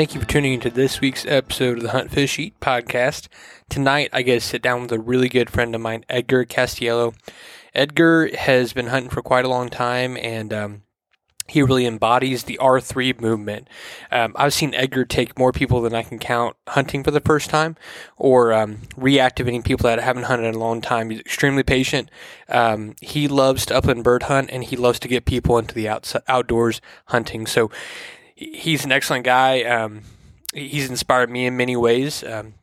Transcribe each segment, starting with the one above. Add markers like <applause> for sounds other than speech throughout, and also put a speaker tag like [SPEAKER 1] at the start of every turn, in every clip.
[SPEAKER 1] Thank you for tuning into this week's episode of the Hunt Fish Eat podcast. Tonight, I get to sit down with a really good friend of mine, Edgar Castiello. Edgar has been hunting for quite a long time, and um, he really embodies the R3 movement. Um, I've seen Edgar take more people than I can count hunting for the first time or um, reactivating people that haven't hunted in a long time. He's extremely patient. Um, he loves to upland bird hunt and he loves to get people into the outdoors hunting. So he's an excellent guy. Um, he's inspired me in many ways. Um,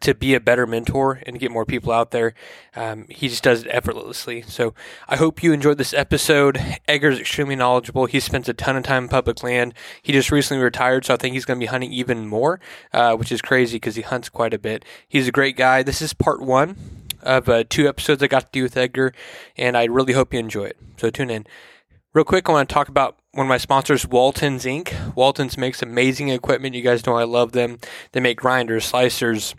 [SPEAKER 1] to be a better mentor and get more people out there. Um, he just does it effortlessly. So I hope you enjoyed this episode. Edgar's extremely knowledgeable. He spends a ton of time in public land. He just recently retired, so I think he's going to be hunting even more, uh, which is crazy because he hunts quite a bit. He's a great guy. This is part one of uh, two episodes I got to do with Edgar, and I really hope you enjoy it. So tune in. Real quick, I want to talk about one of my sponsors, Waltons Inc. Waltons makes amazing equipment. You guys know I love them. They make grinders, slicers,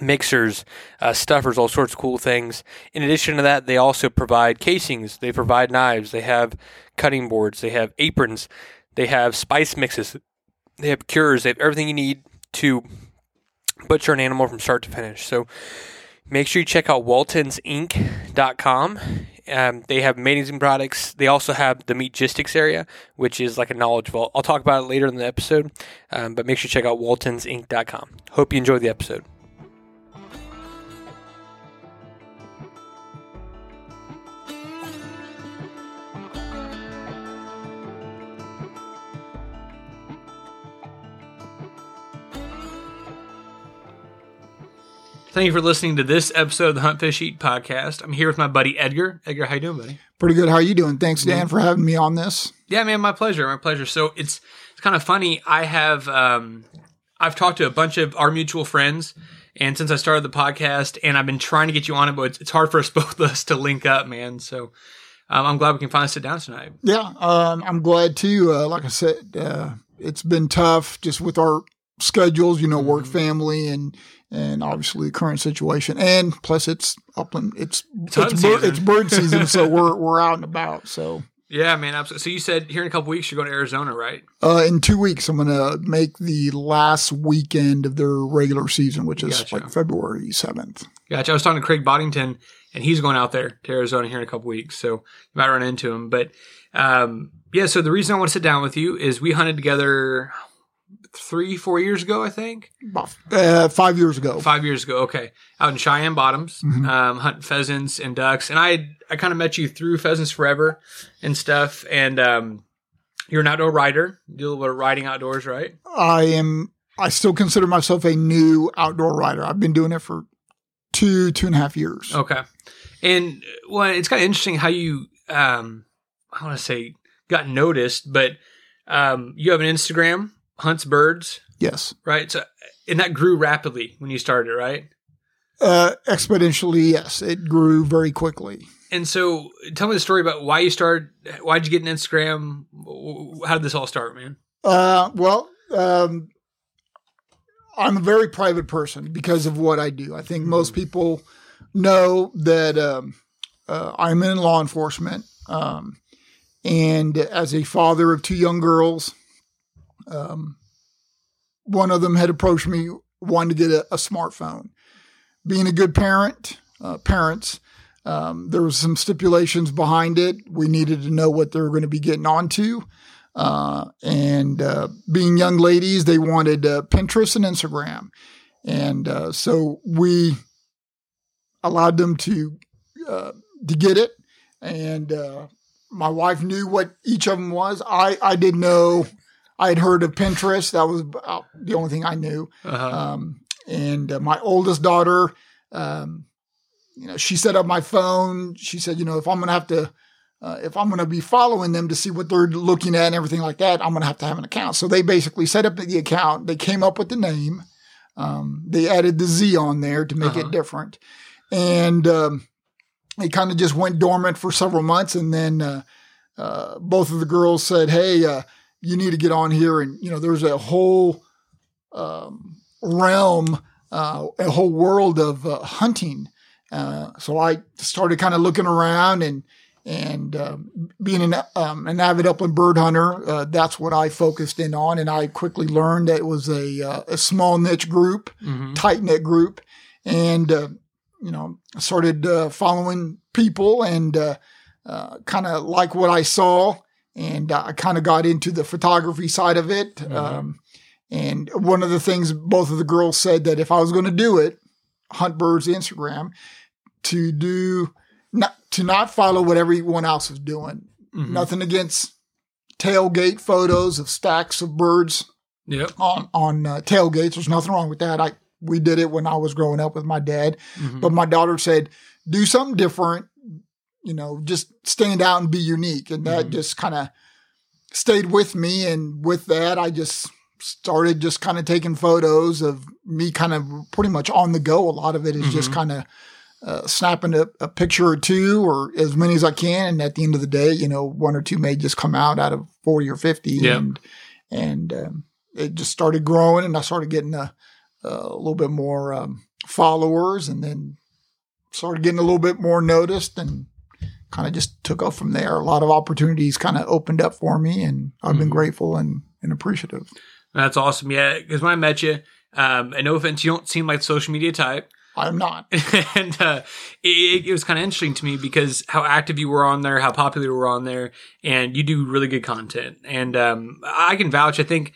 [SPEAKER 1] mixers, uh, stuffers, all sorts of cool things. In addition to that, they also provide casings, they provide knives, they have cutting boards, they have aprons, they have spice mixes, they have cures, they have everything you need to butcher an animal from start to finish. So make sure you check out Walton's waltonsinc.com. Um, they have amazing products. They also have the Meatgistics area, which is like a knowledge vault. I'll talk about it later in the episode, um, but make sure you check out waltonsinc.com. Hope you enjoy the episode. Thank you for listening to this episode of the Hunt Fish Eat podcast. I'm here with my buddy Edgar. Edgar, how you doing, buddy?
[SPEAKER 2] Pretty good. How are you doing? Thanks, Dan, for having me on this.
[SPEAKER 1] Yeah, man, my pleasure. My pleasure. So it's it's kind of funny. I have um, I've talked to a bunch of our mutual friends, and since I started the podcast, and I've been trying to get you on it, but it's, it's hard for us <laughs> both of us to link up, man. So um, I'm glad we can finally sit down tonight.
[SPEAKER 2] Yeah, um, I'm glad too. Uh, like I said, uh, it's been tough just with our schedules, you know, work,
[SPEAKER 1] Mm-hmm.
[SPEAKER 2] family, and and obviously the current situation, and plus it's upland, it's
[SPEAKER 1] It's
[SPEAKER 2] it's,
[SPEAKER 1] hunting
[SPEAKER 2] bird,
[SPEAKER 1] season.
[SPEAKER 2] it's bird <laughs> season, so we're we're out and about. So
[SPEAKER 1] Yeah, man. Absolutely. So you said here in a couple weeks you're going to Arizona, right?
[SPEAKER 2] uh, in two weeks, I'm gonna make the last weekend of their regular season, which is
[SPEAKER 1] Gotcha.
[SPEAKER 2] like February seventh.
[SPEAKER 1] Gotcha. I was talking to Craig Boddington, and he's going out there to Arizona here in a couple weeks, so you might run into him. But um, yeah, so the reason I want to sit down with you is we hunted together three, four years ago, I think.
[SPEAKER 2] Uh, five years ago.
[SPEAKER 1] Five years ago, okay, out in Cheyenne Bottoms,
[SPEAKER 2] Mhm.
[SPEAKER 1] um, hunting pheasants and ducks, and I I kind of met you through Pheasants Forever and stuff, and um, you're an outdoor rider, you do a little bit of riding outdoors, right?
[SPEAKER 2] I am. I still consider myself a new outdoor rider. I've been doing it for two two and a half years.
[SPEAKER 1] Okay. And well, it's kind of interesting how you, um, I want to say, got noticed, but um, you have an Instagram, hunts birds,
[SPEAKER 2] Yes,
[SPEAKER 1] right? So, and that grew rapidly when you started, right?
[SPEAKER 2] uh, exponentially. Yes, it grew very quickly.
[SPEAKER 1] And so, tell me the story about why you started. Why did you get an Instagram? How did this all start, man?
[SPEAKER 2] Uh, well, um, I'm a very private person because of what I do. I think most people know that um, uh, I'm in law enforcement, um, and as a father of two young girls, um, one of them had approached me wanting to get a, a smartphone. Being a good parent, uh, parents, um, there was some stipulations behind it. We needed to know what they were going to be getting onto. Uh, and uh, being young ladies, they wanted uh, Pinterest and Instagram. And uh, so we allowed them to uh, to get it. And my wife knew what each of them was. I, I didn't know. I had heard of Pinterest. That was about the only thing I knew.
[SPEAKER 1] Uh-huh.
[SPEAKER 2] Um, and uh, my oldest daughter, um, you know, she set up my phone. She said, you know, if I'm going to have to, uh, if I'm going to be following them to see what they're looking at and everything like that, I'm going to have to have an account. So they basically set up the account. They came up with the name. Um, they added the Z on there to make
[SPEAKER 1] Uh-huh.
[SPEAKER 2] it different. And um, it kind of just went dormant for several months. And then uh, uh, both of the girls said, hey, uh, you need to get on here. And, you know, there's a whole um, realm, uh, a whole world of uh, hunting. Uh, so I started kind of looking around and And um, being an, um, an avid upland bird hunter, uh, that's what I focused in on. And I quickly learned that it was a, uh, a small niche group,
[SPEAKER 1] Mm-hmm.
[SPEAKER 2] tight knit group. And, uh, you know, I started uh, following people and uh, uh, kind of like what I saw. And I kind of got into the photography side of it.
[SPEAKER 1] Mhm.
[SPEAKER 2] Um, and one of the things both of the girls said that if I was going to do it, Hunt Birds Instagram, to do not to not follow what everyone else is doing.
[SPEAKER 1] Mhm.
[SPEAKER 2] Nothing against tailgate photos of stacks of birds
[SPEAKER 1] Yep.
[SPEAKER 2] on on uh, tailgates. There's nothing wrong with that. I we did it when I was growing up with my dad.
[SPEAKER 1] Mhm.
[SPEAKER 2] But my daughter said, do something different, you know, just stand out and be unique. And that
[SPEAKER 1] Mhm.
[SPEAKER 2] just kind of stayed with me. And with that, I just started just kind of taking photos of me kind of pretty much on the go. A lot of it is just
[SPEAKER 1] Mhm.
[SPEAKER 2] kind of uh, snapping a, a picture or two or as many as I can. And at the end of the day, you know, one or two may just come out out of 40 or 50.
[SPEAKER 1] Yeah.
[SPEAKER 2] And, and um, it just started growing and I started getting a, a little bit more um, followers and then started getting a little bit more noticed and kind of just took off from there. A lot of opportunities kind of opened up for me and I've been
[SPEAKER 1] Mhm.
[SPEAKER 2] grateful and, and appreciative.
[SPEAKER 1] That's awesome. Yeah, because when I met you, um, and no offense, you don't seem like the social media type.
[SPEAKER 2] I'm not. <laughs>
[SPEAKER 1] and uh, it, it was kind of interesting to me because how active you were on there, how popular you were on there, and you do really good content. And um, I can vouch. I think,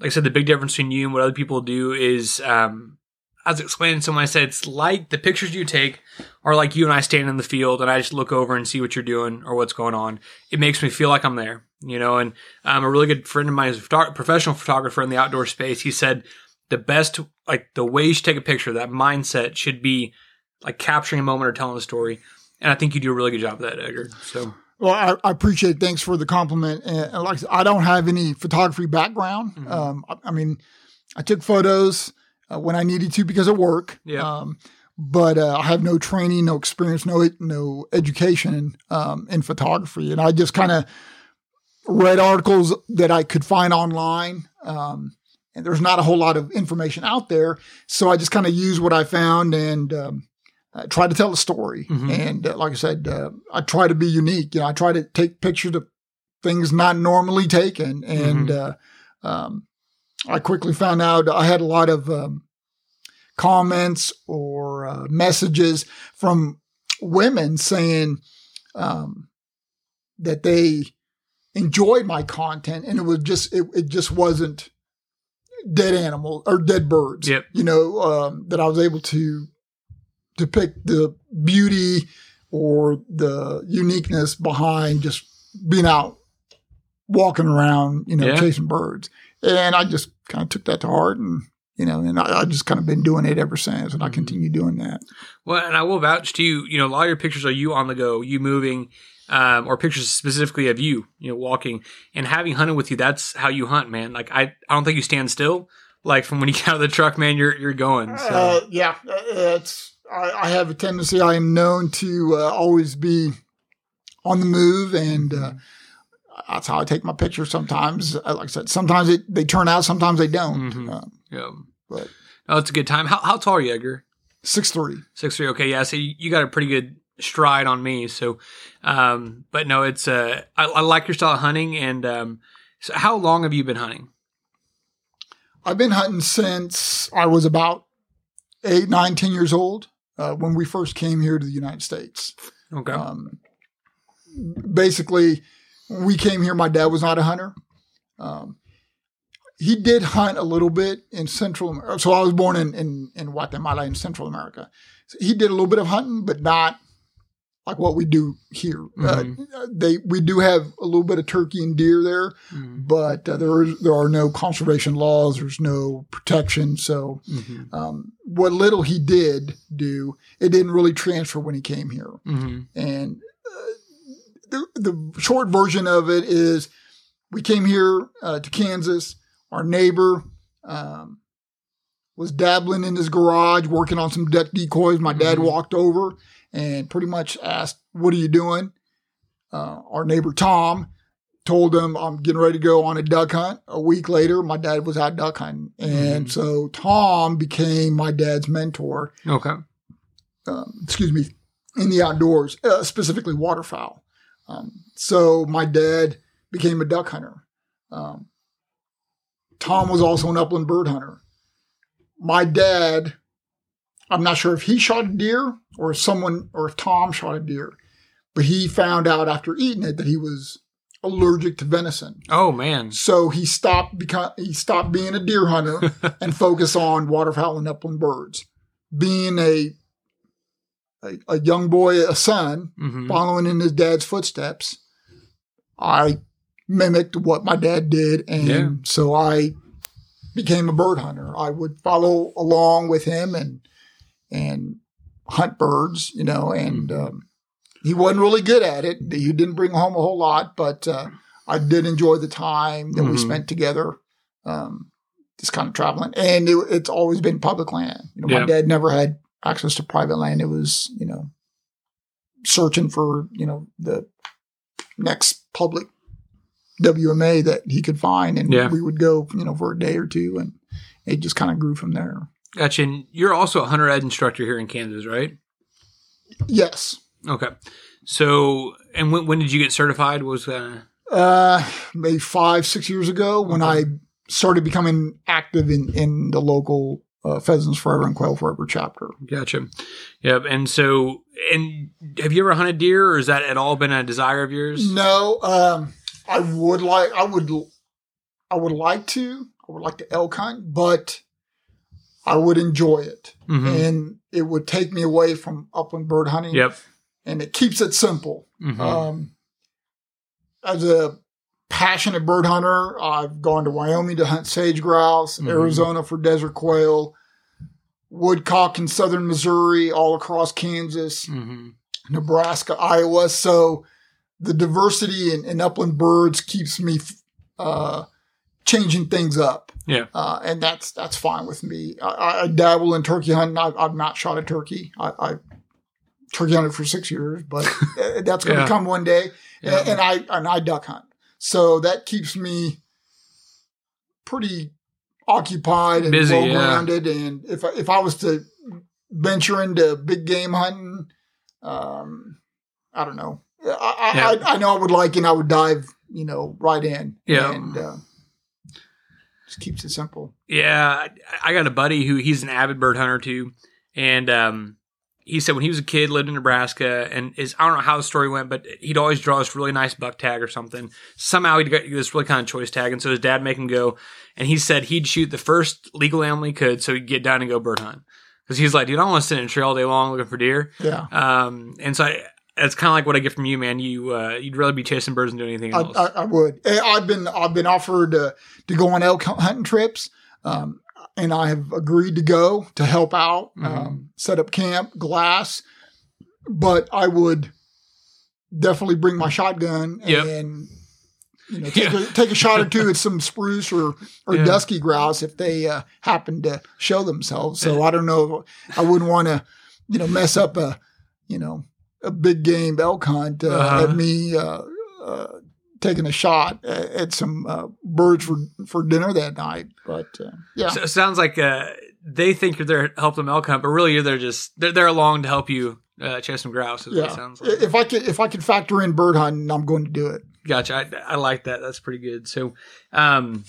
[SPEAKER 1] like I said, the big difference between you and what other people do is, um, I was explaining to someone. I said it's like the pictures you take are like you and I stand in the field, and I just look over and see what you're doing or what's going on. It makes me feel like I'm there, you know. And um, a really good friend of mine is a photo- professional photographer in the outdoor space. He said the best like the way you should take a picture that mindset should be like capturing a moment or telling a story and i think you do a really good job of that edgar so
[SPEAKER 2] Well, I, I appreciate. it. Thanks for the compliment. And and like I, said, I don't have any photography background.
[SPEAKER 1] Mhm.
[SPEAKER 2] Um, I, I mean, I took photos uh, when I needed to because of work.
[SPEAKER 1] Yeah.
[SPEAKER 2] Um, but uh, I have no training, no experience, no no education um, in photography, and I just kind of read articles that I could find online. Um, and there's not a whole lot of information out there, so I just kind of used what I found and um, try to tell a story.
[SPEAKER 1] Mhm.
[SPEAKER 2] And uh, like I said, uh, I try to be unique. You know, I try to take pictures of things not normally taken. And uh, um, I quickly found out I had a lot of um, comments or uh, messages from women saying um, that they enjoyed my content, and it was just it, it just wasn't dead animals or dead birds.
[SPEAKER 1] Yep.
[SPEAKER 2] You know um, that I was able to depict the beauty or the uniqueness behind just being out walking around, you know,
[SPEAKER 1] Yeah.
[SPEAKER 2] chasing birds. And I just kind of took that to heart and, you know, and I, I just kind of been doing it ever since and I
[SPEAKER 1] Mhm.
[SPEAKER 2] continue doing that.
[SPEAKER 1] well and i will vouch to you you know a lot of your pictures are you on the go you moving um, or pictures specifically of you you know walking and having hunted with you that's how you hunt man like i i don't think you stand still like from when you get out of the truck man you're you're going so
[SPEAKER 2] Uh, yeah, uh, it's, I, I have a tendency, I am known to uh, always be on the move and, uh, that's how I take my pictures sometimes. Uh, Like I said, sometimes it, they turn out, sometimes they don't.
[SPEAKER 1] Mhm.
[SPEAKER 2] Um,
[SPEAKER 1] yeah
[SPEAKER 2] but
[SPEAKER 1] oh it's a good time how, how tall are you edgar
[SPEAKER 2] six three.
[SPEAKER 1] Six three. Okay, yeah. So you, you got a pretty good stride on me. So, um, but no, it's uh, I, I like your style of hunting. And um, so how long have you been hunting?
[SPEAKER 2] I've been hunting since I was about eight, nine, ten years old uh, when we first came here to the United States.
[SPEAKER 1] Okay.
[SPEAKER 2] Um, basically, we came here, my dad was not a hunter. Um, he did hunt a little bit in Central America. So I was born in, in, in Guatemala in Central America. So he did a little bit of hunting, but not like what we do here. Uh, they we do have a little bit of turkey and deer there,
[SPEAKER 1] Mhm.
[SPEAKER 2] but uh, there is there are no conservation laws. There's no protection. So
[SPEAKER 1] Mhm.
[SPEAKER 2] um, what little he did do, it didn't really transfer when he came here.
[SPEAKER 1] Mhm.
[SPEAKER 2] And uh, the the short version of it is, we came here uh, to Kansas. Our neighbor um, was dabbling in his garage, working on some duck decoys. My dad
[SPEAKER 1] Mhm.
[SPEAKER 2] walked over and pretty much asked, "What are you doing?" Uh, our neighbor Tom told him, "I'm getting ready to go on a duck hunt." A week later, my dad was out duck hunting, and
[SPEAKER 1] Mhm.
[SPEAKER 2] so Tom became my dad's mentor.
[SPEAKER 1] Okay.
[SPEAKER 2] Um, excuse me, in the outdoors, uh, specifically waterfowl. Um, so my dad became a duck hunter. Um, Tom was also an upland bird hunter. My dad, I'm not sure if he shot a deer or if someone or if Tom shot a deer, but he found out after eating it that he was allergic to venison.
[SPEAKER 1] Oh man.
[SPEAKER 2] So he stopped become he stopped being a deer hunter <laughs> and focused on waterfowl and upland birds. Being a a, a young boy, a son,
[SPEAKER 1] hmm
[SPEAKER 2] following in his dad's footsteps, I mimicked what my dad did, and
[SPEAKER 1] Yeah.
[SPEAKER 2] so I became a bird hunter. I would follow along with him and and hunt birds, you know, and
[SPEAKER 1] Mm-hmm.
[SPEAKER 2] um, he wasn't really good at it. He didn't bring home a whole lot, but uh, I did enjoy the time that we
[SPEAKER 1] Mhm.
[SPEAKER 2] spent together. Um, just kind of traveling, and it, it's always been public land. You know,
[SPEAKER 1] Yeah.
[SPEAKER 2] my dad never had access to private land. It was, you know, searching for, you know, the next public WMA that he could find. And
[SPEAKER 1] Yeah.
[SPEAKER 2] we would go, you know, for a day or two and it just kind of grew from there.
[SPEAKER 1] Gotcha. And you're also a hunter ed instructor here in Kansas, right?
[SPEAKER 2] Yes.
[SPEAKER 1] Okay. So, and when, when did you get certified? Was uh,
[SPEAKER 2] Uh, maybe five, six years ago when I started becoming active in, in the local uh, Pheasants Forever and Quail Forever chapter.
[SPEAKER 1] gotcha. Yep. And so, and have you ever hunted deer, or has that at all been a desire of yours?
[SPEAKER 2] No, um, I would like, I would, I would like to, I would like to elk hunt, but I would enjoy it.
[SPEAKER 1] Mhm.
[SPEAKER 2] and it would take me away from upland bird hunting.
[SPEAKER 1] Yep.
[SPEAKER 2] And it keeps it simple.
[SPEAKER 1] Mhm.
[SPEAKER 2] Um, as a passionate bird hunter, I've gone to Wyoming to hunt sage grouse,
[SPEAKER 1] Mhm.
[SPEAKER 2] Arizona for desert quail, woodcock in southern Missouri, all across Kansas,
[SPEAKER 1] Mhm.
[SPEAKER 2] Nebraska, Iowa. So the diversity in, in upland birds keeps me uh, changing things up.
[SPEAKER 1] Yeah.
[SPEAKER 2] Uh, and that's that's fine with me. I, I dabble in turkey hunting. I've, I've not shot a turkey. I, I turkey hunted for six years, but <laughs> that's going to
[SPEAKER 1] Yeah.
[SPEAKER 2] come one day.
[SPEAKER 1] Yeah.
[SPEAKER 2] And, and I and I duck hunt, so that keeps me pretty occupied and well
[SPEAKER 1] yeah.
[SPEAKER 2] grounded. And if I, if I was to venture into big game hunting, um, I don't know. I, I,
[SPEAKER 1] Yeah.
[SPEAKER 2] I, I know I would like, and I would dive, you know, right in.
[SPEAKER 1] Yeah.
[SPEAKER 2] and uh, just keeps it simple.
[SPEAKER 1] Yeah, I I got a buddy who he's an avid bird hunter too, and um, he said when he was a kid, lived in Nebraska, and is I don't know how the story went, but he'd always draw this really nice buck tag or something. Somehow he'd get this really kind of choice tag, and so his dad make him go, and he said he'd shoot the first legal animal he could, so he'd get down and go bird hunt because he's like, dude, I don't want to sit in a tree all day long looking for deer.
[SPEAKER 2] Yeah.
[SPEAKER 1] Um, and so I, that's kind of like what I get from you, man. You uh, you'd rather be chasing birds than doing anything
[SPEAKER 2] I,
[SPEAKER 1] else.
[SPEAKER 2] I, I would. Eh, I've been I've been offered uh, to go on elk hunting trips, um, and I have agreed to go to help out,
[SPEAKER 1] Mhm.
[SPEAKER 2] um, set up camp, glass. But I would definitely bring my shotgun
[SPEAKER 1] Yep.
[SPEAKER 2] and you know take,
[SPEAKER 1] Yeah.
[SPEAKER 2] a, take a shot or two at some spruce or or
[SPEAKER 1] Yeah.
[SPEAKER 2] dusky grouse if they uh, happen to show themselves. So I don't know. I wouldn't want to you know mess up a you know a big game elk hunt uh,
[SPEAKER 1] Uh-huh.
[SPEAKER 2] at me. Uh, uh, taking a shot at, at some uh, birds for for dinner that night. But uh, yeah,
[SPEAKER 1] So it sounds like uh, they think you're there to help them elk hunt, but really you're there just they're they're along to help you uh, chase some grouse. Is what it
[SPEAKER 2] yeah.
[SPEAKER 1] sounds like.
[SPEAKER 2] If I could if I could factor in bird hunting, I'm going to do it.
[SPEAKER 1] Gotcha. I, I like that. That's pretty good. So, um,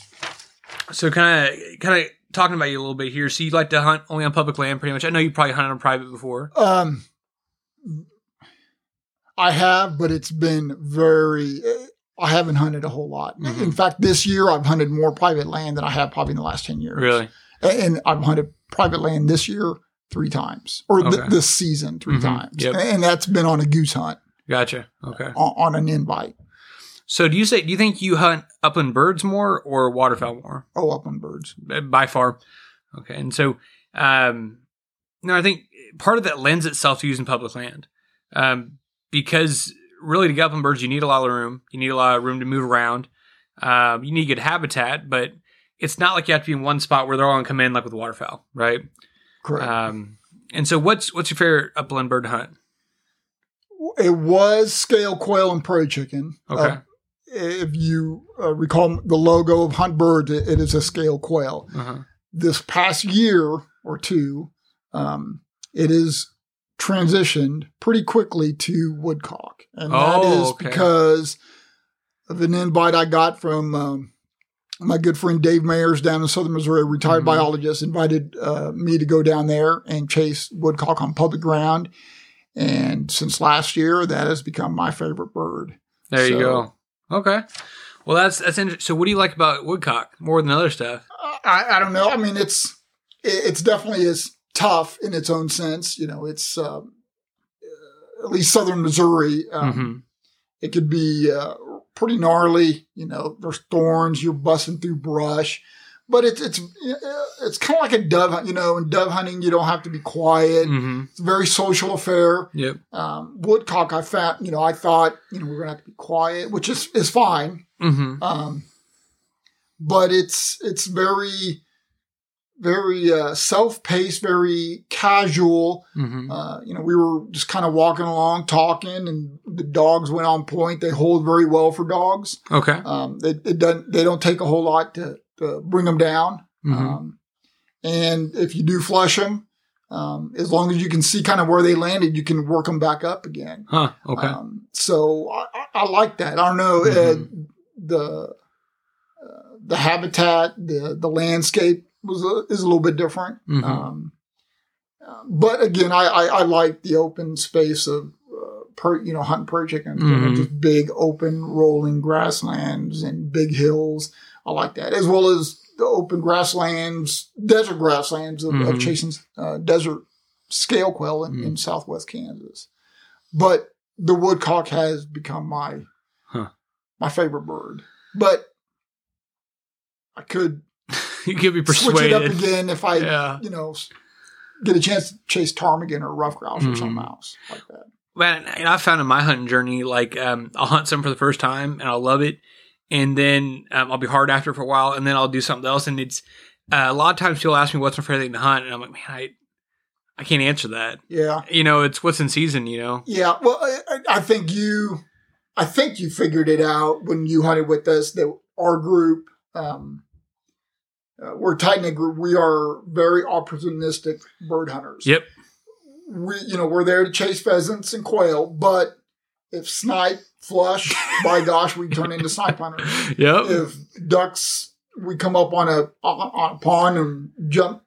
[SPEAKER 1] so kind of kind of talking about you a little bit here. So you like to hunt only on public land, pretty much. I know you probably hunted on private before.
[SPEAKER 2] Um, I have, but it's been very. I haven't hunted a whole lot.
[SPEAKER 1] Mhm.
[SPEAKER 2] In fact, this year I've hunted more private land than I have probably in the last ten years.
[SPEAKER 1] Really?
[SPEAKER 2] And I've hunted private land this year three times, or th- this season 3
[SPEAKER 1] Mhm.
[SPEAKER 2] times,
[SPEAKER 1] Yep.
[SPEAKER 2] and that's been on a goose hunt
[SPEAKER 1] Gotcha. Okay.
[SPEAKER 2] on, on an invite.
[SPEAKER 1] So do you say do you think you hunt upland birds more or waterfowl more?
[SPEAKER 2] Oh, upland birds.
[SPEAKER 1] Uh, by far. Okay, and so um, no, I think part of that lends itself to using public land um, because really to get upland birds, you need a lot of room. You need a lot of room to move around. Um, you need good habitat, but it's not like you have to be in one spot where they're all going to come in like with waterfowl, right?
[SPEAKER 2] Correct.
[SPEAKER 1] Um, and so, what's what's your favorite upland bird hunt?
[SPEAKER 2] it was scale quail and prairie chicken.
[SPEAKER 1] Okay,
[SPEAKER 2] Uh, if you uh, recall the logo of Hunt Bird, it, it is a scale quail.
[SPEAKER 1] uh-huh.
[SPEAKER 2] This past year or two, um, it is transitioned pretty quickly to woodcock, and that
[SPEAKER 1] Oh,
[SPEAKER 2] is
[SPEAKER 1] okay.
[SPEAKER 2] because of an invite I got from um, my good friend Dave Mayers down in Southern Missouri, a retired
[SPEAKER 1] Mhm.
[SPEAKER 2] biologist, invited uh, me to go down there and chase woodcock on public ground. And since last year, that has become my favorite bird.
[SPEAKER 1] There you go. Okay. Well, that's that's interesting. So, what do you like about woodcock more than other stuff?
[SPEAKER 2] I, I don't know. I mean, it's it- it's definitely is tough in its own sense. You know, it's um, uh, at least southern Missouri. Um,
[SPEAKER 1] Mhm.
[SPEAKER 2] It could be uh, pretty gnarly. You know, there's thorns. You're busting through brush, but it's it's uh, it's kind of like a dove. hunt, You know, in dove hunting, you don't have to be quiet.
[SPEAKER 1] Mhm.
[SPEAKER 2] It's a very social affair.
[SPEAKER 1] Yep.
[SPEAKER 2] Um, woodcock, I found. You know, I thought you know we're gonna have to be quiet, which is is fine.
[SPEAKER 1] Mhm.
[SPEAKER 2] Um, but it's it's very very uh, self-paced, very casual.
[SPEAKER 1] Mhm.
[SPEAKER 2] Uh, you know, we were just kind of walking along, talking, and the dogs went on point. They hold very well for dogs.
[SPEAKER 1] Okay.
[SPEAKER 2] Um, they it doesn't they don't take a whole lot to, to bring them down.
[SPEAKER 1] Mhm.
[SPEAKER 2] Um, and if you do flush them, um, as long as you can see kind of where they landed, you can work them back up again.
[SPEAKER 1] Huh. Okay.
[SPEAKER 2] Um, so I, I- I like that. I don't know
[SPEAKER 1] Mhm.
[SPEAKER 2] uh, the uh, the habitat, the the landscape was a, is a little bit different.
[SPEAKER 1] Mhm.
[SPEAKER 2] Um, uh, but again, I, I, I like the open space of uh, per, you know hunting prairie chickens, you know,
[SPEAKER 1] Mhm.
[SPEAKER 2] just big open rolling grasslands and big hills. I like that as well as the open grasslands, desert grasslands of, of
[SPEAKER 1] Mhm.
[SPEAKER 2] chasing uh, desert scale quail in,
[SPEAKER 1] Mm.
[SPEAKER 2] in southwest Kansas. But the woodcock has become my
[SPEAKER 1] Huh.
[SPEAKER 2] my favorite bird. But I could <laughs>
[SPEAKER 1] you could be
[SPEAKER 2] switch it up
[SPEAKER 1] persuaded.
[SPEAKER 2] again if I,
[SPEAKER 1] Yeah.
[SPEAKER 2] you know, get a chance to chase ptarmigan or rough grouse or
[SPEAKER 1] Mhm.
[SPEAKER 2] something else like that.
[SPEAKER 1] Man, and I found in my hunting journey, like um, I'll hunt something for the first time and I'll love it, and then um, I'll be hard after it for a while, and then I'll do something else. And it's uh, a lot of times people ask me what's my favorite thing to hunt, and I'm like, man, I I can't answer that.
[SPEAKER 2] Yeah,
[SPEAKER 1] You know, it's what's in season. You know.
[SPEAKER 2] yeah. Well, I, I- I think you, I think you figured it out when you hunted with us. That our group, um, uh, we're a tight knit group. We are very opportunistic bird hunters.
[SPEAKER 1] Yep.
[SPEAKER 2] we you know we're there to chase pheasants and quail, but if snipe flush, <laughs> by gosh, we turn into snipe hunters.
[SPEAKER 1] Yep.
[SPEAKER 2] If ducks, we come up on a on a pond and jump,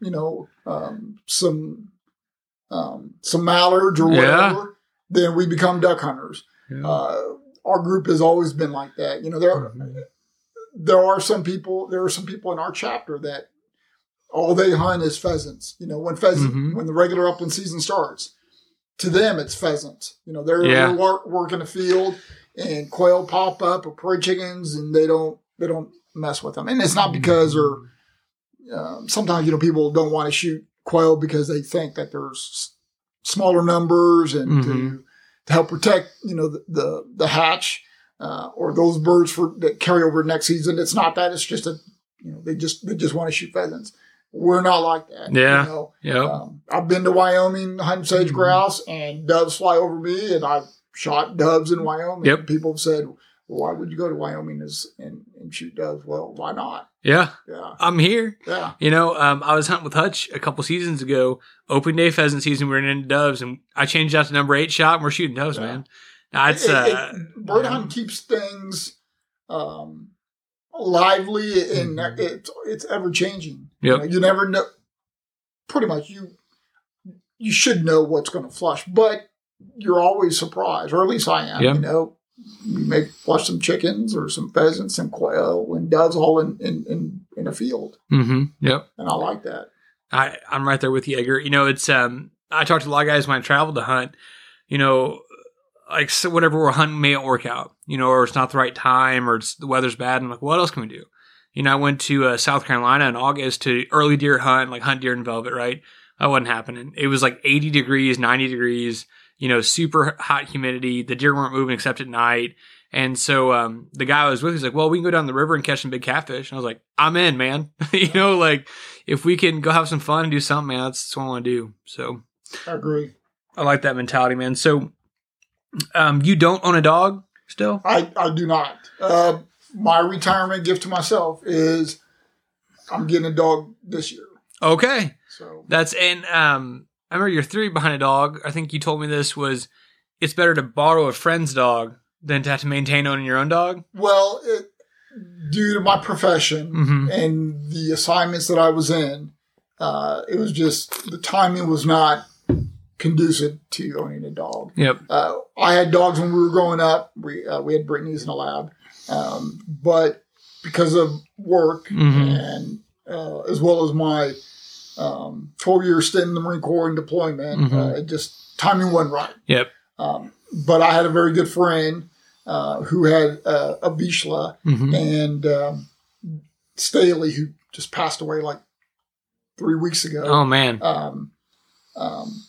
[SPEAKER 2] you know, um, some um, some mallards or
[SPEAKER 1] Yeah.
[SPEAKER 2] whatever, then we become duck hunters.
[SPEAKER 1] Yeah.
[SPEAKER 2] Uh, our group has always been like that. You know, there
[SPEAKER 1] Mhm.
[SPEAKER 2] There are some people there are some people in our chapter that all they hunt is pheasants. You know, when pheasant
[SPEAKER 1] Mhm.
[SPEAKER 2] when the regular upland season starts, to them it's pheasants. You know, they're,
[SPEAKER 1] Yeah.
[SPEAKER 2] they're work, working the field and quail pop up or prairie chickens, and they don't they don't mess with them. And it's not because or um, sometimes you know people don't want to shoot quail because they think that there's smaller numbers and to,
[SPEAKER 1] Mhm.
[SPEAKER 2] to help protect you know the the, the hatch uh, or those birds for that carry over next season. It's not that. It's just a you know they just they just want to shoot pheasants. We're not like that.
[SPEAKER 1] Yeah.
[SPEAKER 2] You know?
[SPEAKER 1] Yep.
[SPEAKER 2] um, I've been to Wyoming hunting sage
[SPEAKER 1] Mhm.
[SPEAKER 2] grouse and doves fly over me, and I've shot doves in Wyoming.
[SPEAKER 1] Yep.
[SPEAKER 2] People have said, well, "Why would you go to Wyoming as, and, and shoot doves?" Well, why not?
[SPEAKER 1] yeah.
[SPEAKER 2] Yeah,
[SPEAKER 1] I'm here.
[SPEAKER 2] yeah.
[SPEAKER 1] You know, um, I was hunting with Hutch a couple seasons ago. Open day pheasant season. We were into doves, and I changed out to number eight shot, and we're shooting doves,
[SPEAKER 2] Yeah.
[SPEAKER 1] man. That's uh,
[SPEAKER 2] bird
[SPEAKER 1] yeah.
[SPEAKER 2] hunting keeps things um, lively and
[SPEAKER 1] Mhm.
[SPEAKER 2] it's it's ever changing.
[SPEAKER 1] Yep.
[SPEAKER 2] You, know, you never know. Pretty much, you you should know what's going to flush, but you're always surprised, or at least I am.
[SPEAKER 1] Yeah.
[SPEAKER 2] You know, we may flush some chickens or some pheasants and quail and doves all in in in, in a field,
[SPEAKER 1] hmm Yep.
[SPEAKER 2] and I like that.
[SPEAKER 1] I, I'm right there with you, Edgar. You know, it's um I talked to a lot of guys when I traveled to hunt, you know, like so whatever we're hunting may not work out, you know, or it's not the right time or it's the weather's bad. I'm like, what else can we do? You know, I went to uh, South Carolina in August to early deer hunt, like hunt deer in velvet, right? That wasn't happening. It was like 80 degrees, 90 degrees, you know, super hot humidity. The deer weren't moving except at night. And so um, the guy I was with was like, well, we can go down the river and catch some big catfish. And I was like, I'm in, man. <laughs> you know, like if we can go have some fun and do something, man, that's, that's what I want to do. So
[SPEAKER 2] I agree.
[SPEAKER 1] I like that mentality, man. So um, you don't own a dog still?
[SPEAKER 2] I, I do not. Uh, my retirement gift to myself is I'm getting a dog this year.
[SPEAKER 1] Okay.
[SPEAKER 2] So
[SPEAKER 1] That's and um I remember your theory behind a dog. I think you told me this was it's better to borrow a friend's dog than to have to maintain owning your own dog.
[SPEAKER 2] Well, it, due to my profession
[SPEAKER 1] Mhm.
[SPEAKER 2] and the assignments that I was in, uh, it was just the timing was not conducive to owning a dog.
[SPEAKER 1] Yep.
[SPEAKER 2] Uh, I had dogs when we were growing up. We uh, we had Brittany's in a lab, um, but because of work
[SPEAKER 1] Mhm.
[SPEAKER 2] and uh, as well as my um, 12 year stint in the Marine Corps and deployment,
[SPEAKER 1] Mhm.
[SPEAKER 2] uh, it just timing wasn't right.
[SPEAKER 1] Yep.
[SPEAKER 2] Um, but I had a very good friend uh, who had uh, a Vizsla
[SPEAKER 1] hmm
[SPEAKER 2] and um, Staley, who just passed away like three weeks ago,
[SPEAKER 1] Oh man.
[SPEAKER 2] um, um,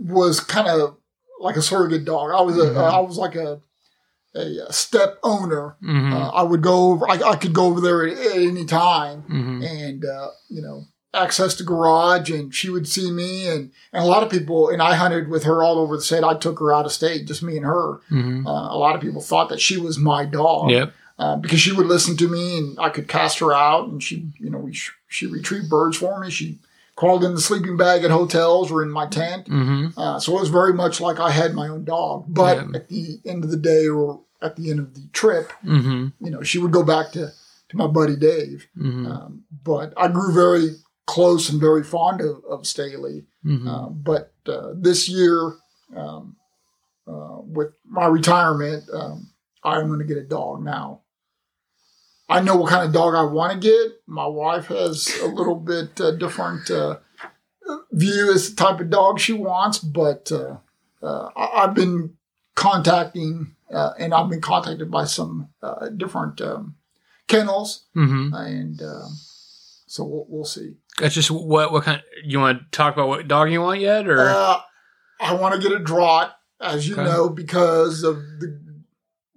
[SPEAKER 2] was kind of like a surrogate dog. I was a,
[SPEAKER 1] Mhm.
[SPEAKER 2] I was like a a step owner.
[SPEAKER 1] hmm
[SPEAKER 2] Uh, I would go over. I, I could go over there at, at any time,
[SPEAKER 1] hmm
[SPEAKER 2] and uh, you know access the garage and she would see me and, and a lot of people and I hunted with her all over the state. I took her out of state, just me and her.
[SPEAKER 1] hmm
[SPEAKER 2] Uh, a lot of people thought that she was my dog
[SPEAKER 1] Yep.
[SPEAKER 2] uh, because she would listen to me and I could cast her out and she, you know, we, she retrieved birds for me. She crawled in the sleeping bag at hotels or in my tent.
[SPEAKER 1] hmm
[SPEAKER 2] Uh, so it was very much like I had my own dog. But
[SPEAKER 1] Yeah.
[SPEAKER 2] at the end of the day or at the end of the trip,
[SPEAKER 1] hmm
[SPEAKER 2] you know, she would go back to, to my buddy Dave.
[SPEAKER 1] hmm
[SPEAKER 2] Um, but I grew very close and very fond of, of Staley.
[SPEAKER 1] hmm
[SPEAKER 2] Uh, but uh, this year, um, uh, with my retirement, um, I'm going to get a dog now. I know what kind of dog I want to get. My wife has a little bit uh, different uh, view as the type of dog she wants, but uh, uh, I- I've been contacting uh, and I've been contacted by some uh, different um, kennels,
[SPEAKER 1] hmm
[SPEAKER 2] and um so we'll, we'll see.
[SPEAKER 1] That's just what what kind. you want to talk about what dog you want yet, or
[SPEAKER 2] Uh, I want to get a draht, as you
[SPEAKER 1] Okay.
[SPEAKER 2] know, because of the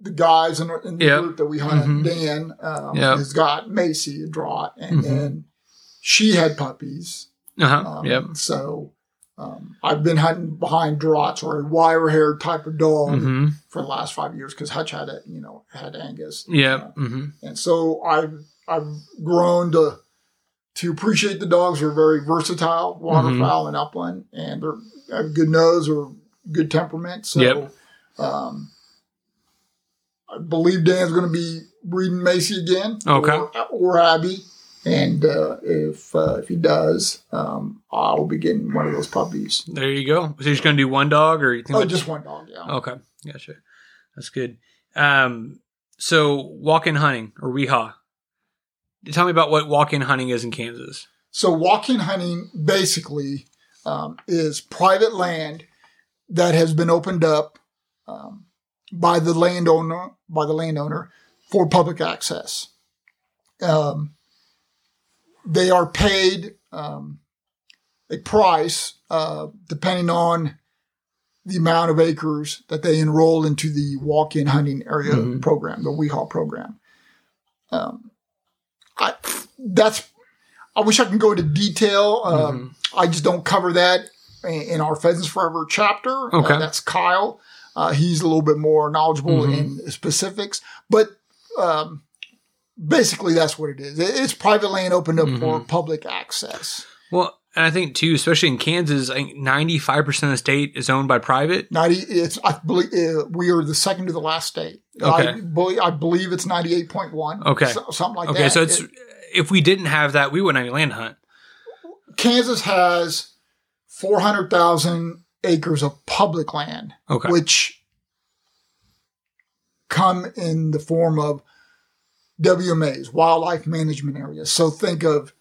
[SPEAKER 2] the guys in, in the
[SPEAKER 1] Yep.
[SPEAKER 2] group that we hunt.
[SPEAKER 1] Mhm.
[SPEAKER 2] Dan um,
[SPEAKER 1] Yep.
[SPEAKER 2] has got Macy a draht, and
[SPEAKER 1] Mhm.
[SPEAKER 2] then she had puppies.
[SPEAKER 1] uh-huh.
[SPEAKER 2] Um,
[SPEAKER 1] yep.
[SPEAKER 2] So um, I've been hunting behind drahts or a wire hair type of dog
[SPEAKER 1] hmm
[SPEAKER 2] for the last five years because Hutch had it, you know, had Angus.
[SPEAKER 1] Yep. hmm
[SPEAKER 2] And so I've I've grown to to appreciate the dogs. They're very versatile, waterfowl and upland, and they're have good nose or good temperament. So
[SPEAKER 1] Yep.
[SPEAKER 2] um, I believe Dan's going to be breeding Macy again,
[SPEAKER 1] Okay.
[SPEAKER 2] or, or Abby. And uh, if uh, if he does, um, I'll be getting one of those puppies.
[SPEAKER 1] There you go. So you're just gonna do one dog, or you think?
[SPEAKER 2] Oh, just one dog, yeah.
[SPEAKER 1] Okay, gotcha. That's good. Um, so walk-in hunting or WIHA. Tell me about what walk-in hunting is in Kansas.
[SPEAKER 2] So walk-in hunting basically um, is private land that has been opened up um, by the landowner by the landowner for public access. Um, they are paid um, a price uh, depending on the amount of acres that they enroll into the walk-in hunting area
[SPEAKER 1] Mhm.
[SPEAKER 2] program, the WIHA program. Um, I, that's I wish I can go into detail. Um, I just don't cover that in, in our Pheasants Forever chapter.
[SPEAKER 1] Okay.
[SPEAKER 2] Uh, that's Kyle. Uh, he's a little bit more knowledgeable
[SPEAKER 1] Mhm.
[SPEAKER 2] in specifics, but um, basically that's what it is. It's private land opened up for
[SPEAKER 1] Mhm.
[SPEAKER 2] public access.
[SPEAKER 1] Well, and I think too, especially in Kansas, I think 95% of the state is owned by private.
[SPEAKER 2] Ninety. It's I believe uh, we are the second to the last state.
[SPEAKER 1] Okay.
[SPEAKER 2] I, believe, I believe it's ninety eight point one.
[SPEAKER 1] Okay.
[SPEAKER 2] something like
[SPEAKER 1] Okay,
[SPEAKER 2] that.
[SPEAKER 1] Okay, so it's
[SPEAKER 2] It-
[SPEAKER 1] if we didn't have that, we wouldn't have any land hunt.
[SPEAKER 2] Kansas has four hundred thousand acres of public land.
[SPEAKER 1] Okay.
[SPEAKER 2] which come in the form of WMAs, wildlife management areas. So think of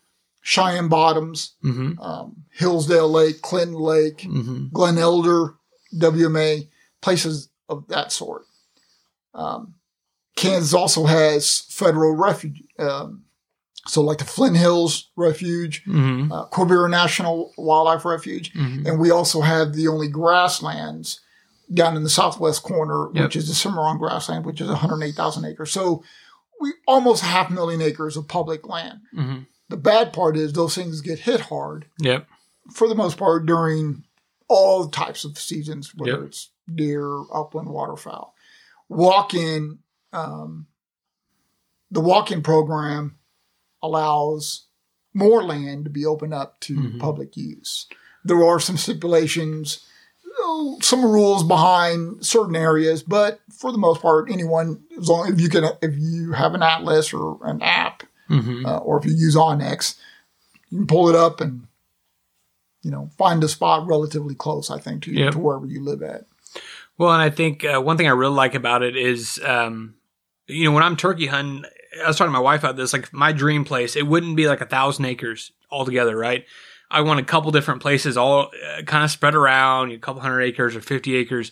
[SPEAKER 2] Cheyenne Bottoms,
[SPEAKER 1] hmm
[SPEAKER 2] um, Hillsdale Lake, Clinton Lake,
[SPEAKER 1] hmm
[SPEAKER 2] Glen Elder, WMA, places of that sort. Um, Kansas also has federal refuge, um, so like the Flint Hills Refuge,
[SPEAKER 1] hmm
[SPEAKER 2] uh, Quivira National Wildlife Refuge,
[SPEAKER 1] hmm
[SPEAKER 2] and we also have the only grasslands down in the southwest corner,
[SPEAKER 1] Yep.
[SPEAKER 2] which is the Cimarron grassland, which is 108,000 acres. So we almost half a million acres of public land.
[SPEAKER 1] hmm
[SPEAKER 2] The bad part is those things get hit hard
[SPEAKER 1] Yep.
[SPEAKER 2] for the most part during all types of seasons, whether
[SPEAKER 1] Yep.
[SPEAKER 2] it's deer, upland, waterfowl. Walk in, um, the walk in program allows more land to be opened up to
[SPEAKER 1] Mhm.
[SPEAKER 2] public use. there are some stipulations, some rules behind certain areas, but for the most part, anyone as long if you can if you have an atlas or an app,
[SPEAKER 1] Mm-hmm.
[SPEAKER 2] uh, or if you use onX, you can pull it up and you know find a spot relatively close. I think to
[SPEAKER 1] Yep.
[SPEAKER 2] to wherever you live at.
[SPEAKER 1] Well, and I think uh, one thing I really like about it is, um, you know, when I'm turkey hunting, I was talking to my wife about this. Like my dream place, it wouldn't be like a thousand acres altogether, right? I want a couple different places, all uh, kind of spread around, a couple hundred acres or fifty acres.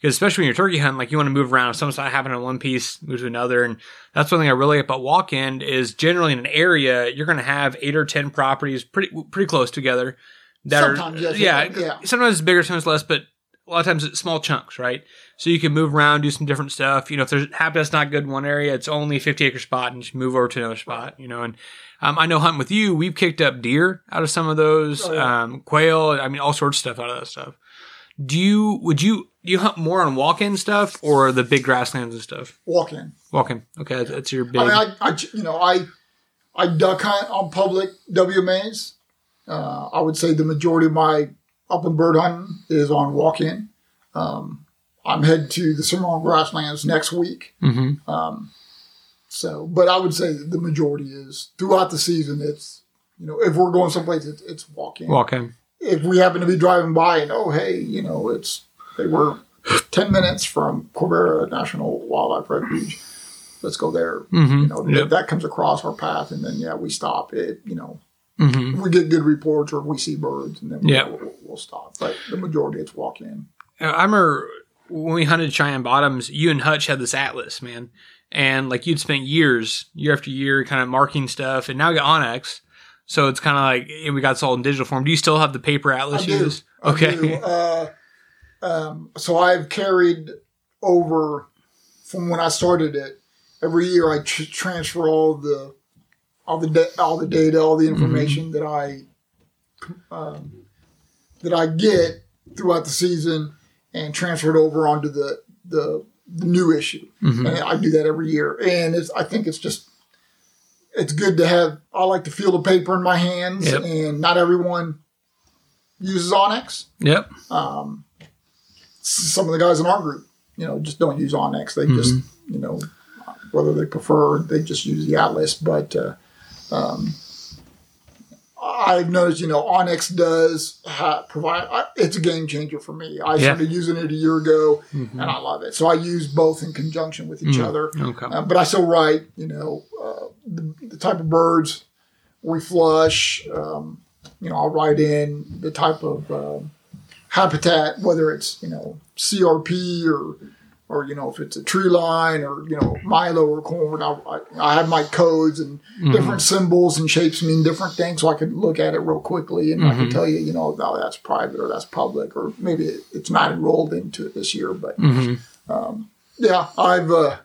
[SPEAKER 1] Because especially when you're turkey hunting, like you want to move around. If something's not happening in one piece, move to another, and that's one thing I really like about walk in is generally in an area you're going to have eight or ten properties pretty pretty close together. That
[SPEAKER 2] Sometimes,
[SPEAKER 1] are
[SPEAKER 2] yes,
[SPEAKER 1] yeah,
[SPEAKER 2] yeah.
[SPEAKER 1] sometimes it's bigger, sometimes less, but a lot of times it's small chunks, right? So you can move around, do some different stuff. You know, if there's habitat's not good in one area, it's only a 50 acre spot and just move over to another spot, you know. And um, I know hunting with you, we've kicked up deer out of some of those,
[SPEAKER 2] Oh, yeah.
[SPEAKER 1] um, quail, I mean, all sorts of stuff out of that stuff. Do you, would you, do you hunt more on walk in stuff or the big grasslands and stuff?
[SPEAKER 2] Walk in.
[SPEAKER 1] Walk in. Okay. That's, that's your big.
[SPEAKER 2] I mean, I, I, you know, I, I duck hunt on public WMAs. Uh, I would say the majority of my upland bird hunting is on walk-in. Um, I'm headed to the Cimarron grasslands next week.
[SPEAKER 1] Mhm.
[SPEAKER 2] Um, so, but I would say that the majority is throughout the season. It's you know, if we're going someplace, it's, it's walk-in.
[SPEAKER 1] walk in.
[SPEAKER 2] if we happen to be driving by and oh hey, you know, it's they were ten minutes from Quivira National Wildlife Refuge. Let's go there.
[SPEAKER 1] Mm-hmm.
[SPEAKER 2] You know,
[SPEAKER 1] Yep.
[SPEAKER 2] that comes across our path, and then yeah, we stop. It you know,
[SPEAKER 1] Mm-hmm.
[SPEAKER 2] we get good reports or we see birds, and then we,
[SPEAKER 1] Yeah.
[SPEAKER 2] we'll, we'll stop. But the majority, it's walk in.
[SPEAKER 1] I remember when we hunted Cheyenne Bottoms, you and Hutch had this atlas, man. And like you'd spent years, year after year, kind of marking stuff, and now we got onX. So it's kind of like and we got this all in digital form. Do you still have the paper atlas
[SPEAKER 2] I
[SPEAKER 1] you
[SPEAKER 2] do.
[SPEAKER 1] use? Okay.
[SPEAKER 2] do. Uh, um, so I've carried over from when I started it. Every year, I tr- transfer all the all the da- all the data, all the information that I um, that I get throughout the season, and transfer it over onto the the, the new issue.
[SPEAKER 1] Mhm.
[SPEAKER 2] And I do that every year, and it's I think it's just it's good to have. I like to feel the paper in my hands,
[SPEAKER 1] Yep.
[SPEAKER 2] and not everyone uses onX
[SPEAKER 1] Yep.
[SPEAKER 2] um, some of the guys in our group, you know, just don't use onX. They just, you know, whether they prefer, they just use the Atlas. But uh, um, I've noticed, you know, onX does ha- provide. I, it's a game changer for me. I
[SPEAKER 1] Yeah.
[SPEAKER 2] started using it a year ago,
[SPEAKER 1] Mhm.
[SPEAKER 2] and I love it. So I use both in conjunction with each
[SPEAKER 1] Mm.
[SPEAKER 2] other.
[SPEAKER 1] Okay.
[SPEAKER 2] Uh, but I still write, you know, uh, the, the type of birds we flush. Um, you know, I'll write in the type of um habitat, whether it's you know CRP or or you know if it's a tree line or you know Milo or corn. I, I, I have my codes and
[SPEAKER 1] Mm-hmm.
[SPEAKER 2] different symbols and shapes mean different things, so I can look at it real quickly and I can tell you, you know, no, that's private or that's public or maybe it's not enrolled into it this year, but
[SPEAKER 1] hmm
[SPEAKER 2] yeah, I've uh,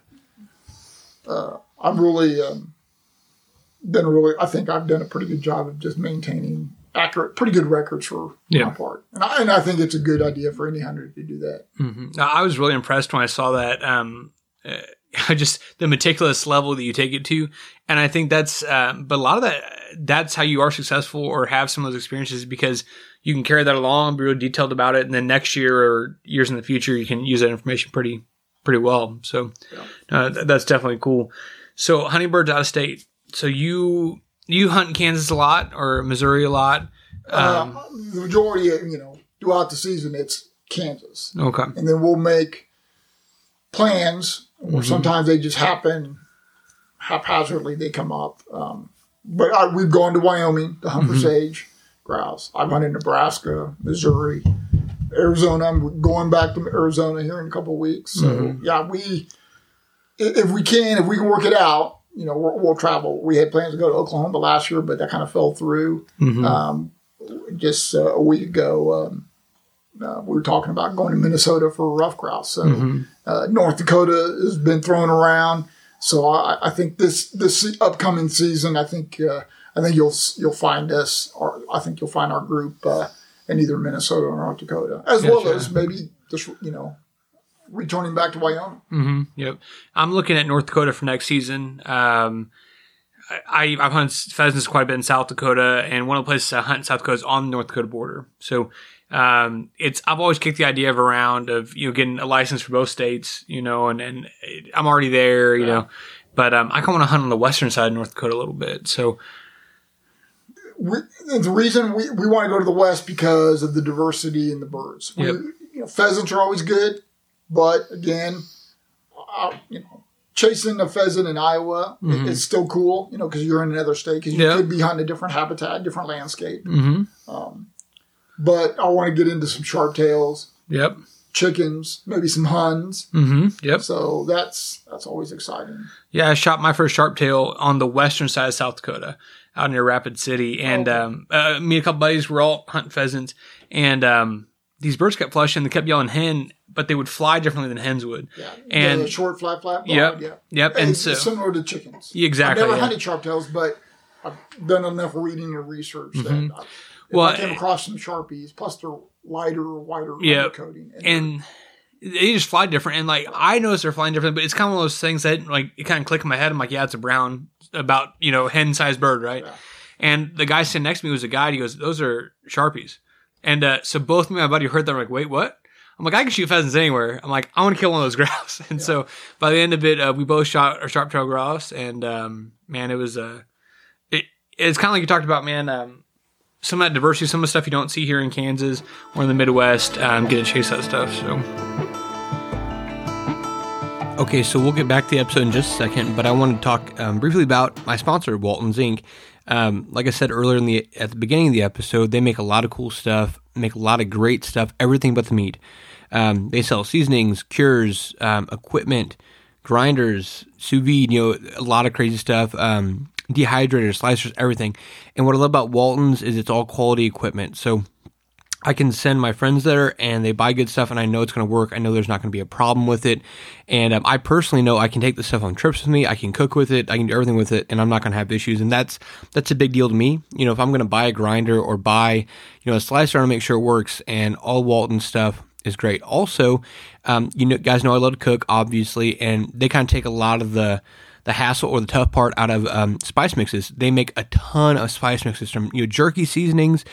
[SPEAKER 2] uh, I've really um, been really. I think I've done a pretty good job of just maintaining accurate, pretty good records for
[SPEAKER 1] Yeah.
[SPEAKER 2] my part, and I, and I think it's a good idea for any hunter to do that.
[SPEAKER 1] hmm I was really impressed when I saw that. Um, uh, <laughs> just the meticulous level that you take it to, and I think that's. Um, but a lot of that, that's how you are successful or have some of those experiences because you can carry that along, be real detailed about it, and then next year or years in the future, you can use that information pretty, pretty well. So, uh, th- that's definitely cool. So, hunting birds out of state. So you you hunt in Kansas a lot or Missouri a lot. Um,
[SPEAKER 2] uh, the majority, of, you know, throughout the season, it's Kansas,
[SPEAKER 1] okay.
[SPEAKER 2] and then we'll make plans, or
[SPEAKER 1] Mhm.
[SPEAKER 2] sometimes they just happen haphazardly. They come up, um, but I, we've gone to Wyoming to hunt for
[SPEAKER 1] Mhm.
[SPEAKER 2] sage grouse. I've hunted Nebraska, Missouri, Arizona. I'm going back to Arizona here in a couple of weeks. So
[SPEAKER 1] Mhm.
[SPEAKER 2] yeah, we if we can, if we can work it out, you know, we'll, we'll travel. We had plans to go to Oklahoma last year, but that kind of fell through.
[SPEAKER 1] Mhm.
[SPEAKER 2] Um, just uh, a week ago, um, uh, we were talking about going to Minnesota for rough grouse. So
[SPEAKER 1] Mhm.
[SPEAKER 2] uh, North Dakota has been thrown around. So I, I think this this upcoming season, I think uh, I think you'll you'll find us, or I think you'll find our group uh, in either Minnesota or North Dakota, as well as maybe just you know returning back to Wyoming.
[SPEAKER 1] hmm Yep. I'm looking at North Dakota for next season. Um,
[SPEAKER 3] I I've hunted pheasants quite a bit in South Dakota, and one of the places I hunt in South Dakota is on the North Dakota border. So um, it's I've always kicked the idea of around of you know getting a license for both states, you know, and and I'm already there, you know, but um, I kind of want to hunt on the western side of North Dakota a little bit. So
[SPEAKER 2] we, the reason we, we want to go to the west because of the diversity in the birds. We, you know, pheasants are always good, but again, uh, you know, chasing a pheasant in Iowa
[SPEAKER 3] Mhm.
[SPEAKER 2] is still cool. You know, because you're in another state. Because you
[SPEAKER 3] Yeah.
[SPEAKER 2] could be hunting a different habitat, different landscape.
[SPEAKER 3] mm-hmm.
[SPEAKER 2] Um, but I want to get into some sharp tails,
[SPEAKER 3] yep,
[SPEAKER 2] chickens, maybe some huns.
[SPEAKER 3] mm-hmm. yep.
[SPEAKER 2] So that's that's always exciting.
[SPEAKER 3] Yeah, I shot my first sharp tail on the western side of South Dakota, out near Rapid City, and
[SPEAKER 2] Okay.
[SPEAKER 3] um, uh, me and a couple buddies were all hunting pheasants, and um, these birds kept flushing. They kept yelling hen, but they would fly differently than hens would.
[SPEAKER 2] Yeah,
[SPEAKER 3] And-
[SPEAKER 2] the short, flat, flat.
[SPEAKER 3] Yep.
[SPEAKER 2] yeah.
[SPEAKER 3] Yep, and so
[SPEAKER 2] similar to chickens.
[SPEAKER 3] exactly.
[SPEAKER 2] I've never
[SPEAKER 3] yeah.
[SPEAKER 2] hunted sharptails, but I've done enough reading and research
[SPEAKER 3] Mhm.
[SPEAKER 2] that I,
[SPEAKER 3] Well,
[SPEAKER 2] I came across some sharpies, plus they're lighter, whiter
[SPEAKER 3] Yeah.
[SPEAKER 2] undercoating.
[SPEAKER 3] and they just fly different. And like I noticed they're flying different, but it's kind of one of those things that like it kind of clicked in my head. I'm like, yeah, it's a brown, about you know hen sized bird, right?
[SPEAKER 2] Yeah.
[SPEAKER 3] And the guy sitting next to me was a guide. He goes, "Those are sharpies." And uh, so both me and my buddy heard that. I'm like, "Wait, what?" I'm like, "I can shoot pheasants anywhere." I'm like, "I want to kill one of those <laughs> grouse." And so by the end of it, uh, we both shot our sharp tail grouse, and um, man, it was uh, it, it's kind of like you talked about, man. Um, some of that diversity, some of the stuff you don't see here in Kansas or in the Midwest, um, get to chase that stuff. So. Okay, so we'll get back to the episode in just a second, but I want to talk um, briefly about my sponsor, Walton's Inc. Um, like I said earlier in the at the beginning of the episode, they make a lot of cool stuff, make a lot of great stuff, everything but the meat. Um, they sell seasonings, cures, um, equipment, grinders, sous vide, you know, a lot of crazy stuff. Um, dehydrators, slicers, everything. And what I love about Walton's is it's all quality equipment. So I can send my friends there and they buy good stuff and I know it's going to work. I know there's not going to be a problem with it. And um, I personally know I can take the stuff on trips with me. I can cook with it. I can do everything with it and I'm not going to have issues. And that's, that's a big deal to me. You know, if I'm going to buy a grinder or buy, you know, a slicer, I to make sure it works and all Walton stuff is great. Also, um, you know, guys know I love to cook, obviously, and they kind of take a lot of the, the hassle or the tough part out of um, spice mixes. They make a ton of spice mixes from you know jerky seasonings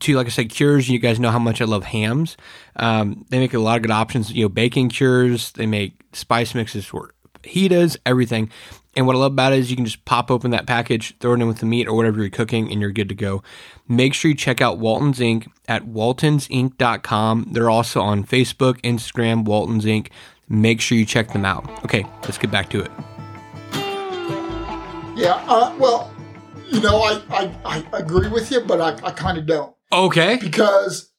[SPEAKER 3] to like I said cures. You guys know how much I love hams. Um, they make a lot of good options. You know baking cures. They make spice mixes for fajitas, everything. And what I love about it is you can just pop open that package, throw it in with the meat or whatever you're cooking, and you're good to go. Make sure you check out Walton's Inc. at waltonsinc.com. They're also on Facebook, Instagram, Walton's Inc. Make sure you check them out. Okay, let's get back to it.
[SPEAKER 2] Yeah. Uh, well, you know, I, I, I agree with you, but I, I kind of don't
[SPEAKER 3] Okay.
[SPEAKER 2] because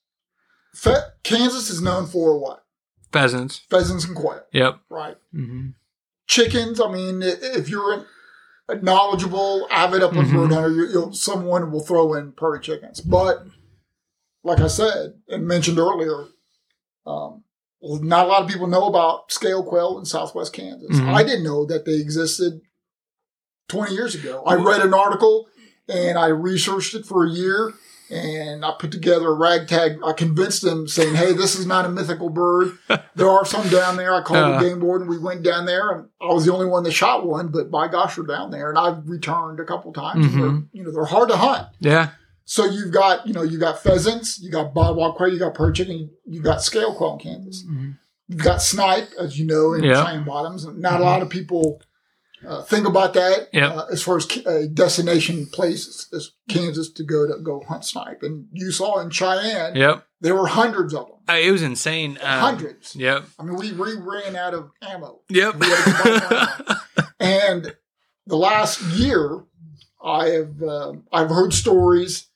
[SPEAKER 2] fe- Kansas is known for what?
[SPEAKER 3] Pheasants.
[SPEAKER 2] Pheasants and quail,
[SPEAKER 3] Yep.
[SPEAKER 2] right?
[SPEAKER 3] Mm-hmm.
[SPEAKER 2] Chickens. I mean, if you're a knowledgeable, avid upland
[SPEAKER 3] Mhm.
[SPEAKER 2] bird hunter, you, you'll, someone will throw in prairie chickens. But like I said and mentioned earlier, um, well, not a lot of people know about scale quail in Southwest Kansas.
[SPEAKER 3] Mhm.
[SPEAKER 2] I didn't know that they existed 20 years ago. I read an article and I researched it for a year and I put together a ragtag. I convinced them saying, Hey, this is not a mythical bird. <laughs> There are some down there. I called
[SPEAKER 3] Uh.
[SPEAKER 2] the game board and we went down there and I was the only one that shot one, but by gosh, they're down there. And I've returned a couple times.
[SPEAKER 3] Mhm.
[SPEAKER 2] you know, they're hard to hunt.
[SPEAKER 3] Yeah.
[SPEAKER 2] So you've got, you know, you've got pheasants, you got bobwhite quail, you got prairie chicken, you got scale quail in Kansas. You've got snipe, as you know, in
[SPEAKER 3] Yeah.
[SPEAKER 2] Cheyenne Bottoms. Not a lot of people uh, think about that
[SPEAKER 3] Yep.
[SPEAKER 2] uh, as far as a destination place as Kansas to go to go hunt snipe. And you saw in Cheyenne,
[SPEAKER 3] Yep.
[SPEAKER 2] there were hundreds of them.
[SPEAKER 3] Uh, it was insane. Um,
[SPEAKER 2] hundreds.
[SPEAKER 3] Yep.
[SPEAKER 2] I mean, we, we ran out of ammo.
[SPEAKER 3] Yep.
[SPEAKER 2] We had to buy <laughs> more. And the last year, I have uh, I've heard stories.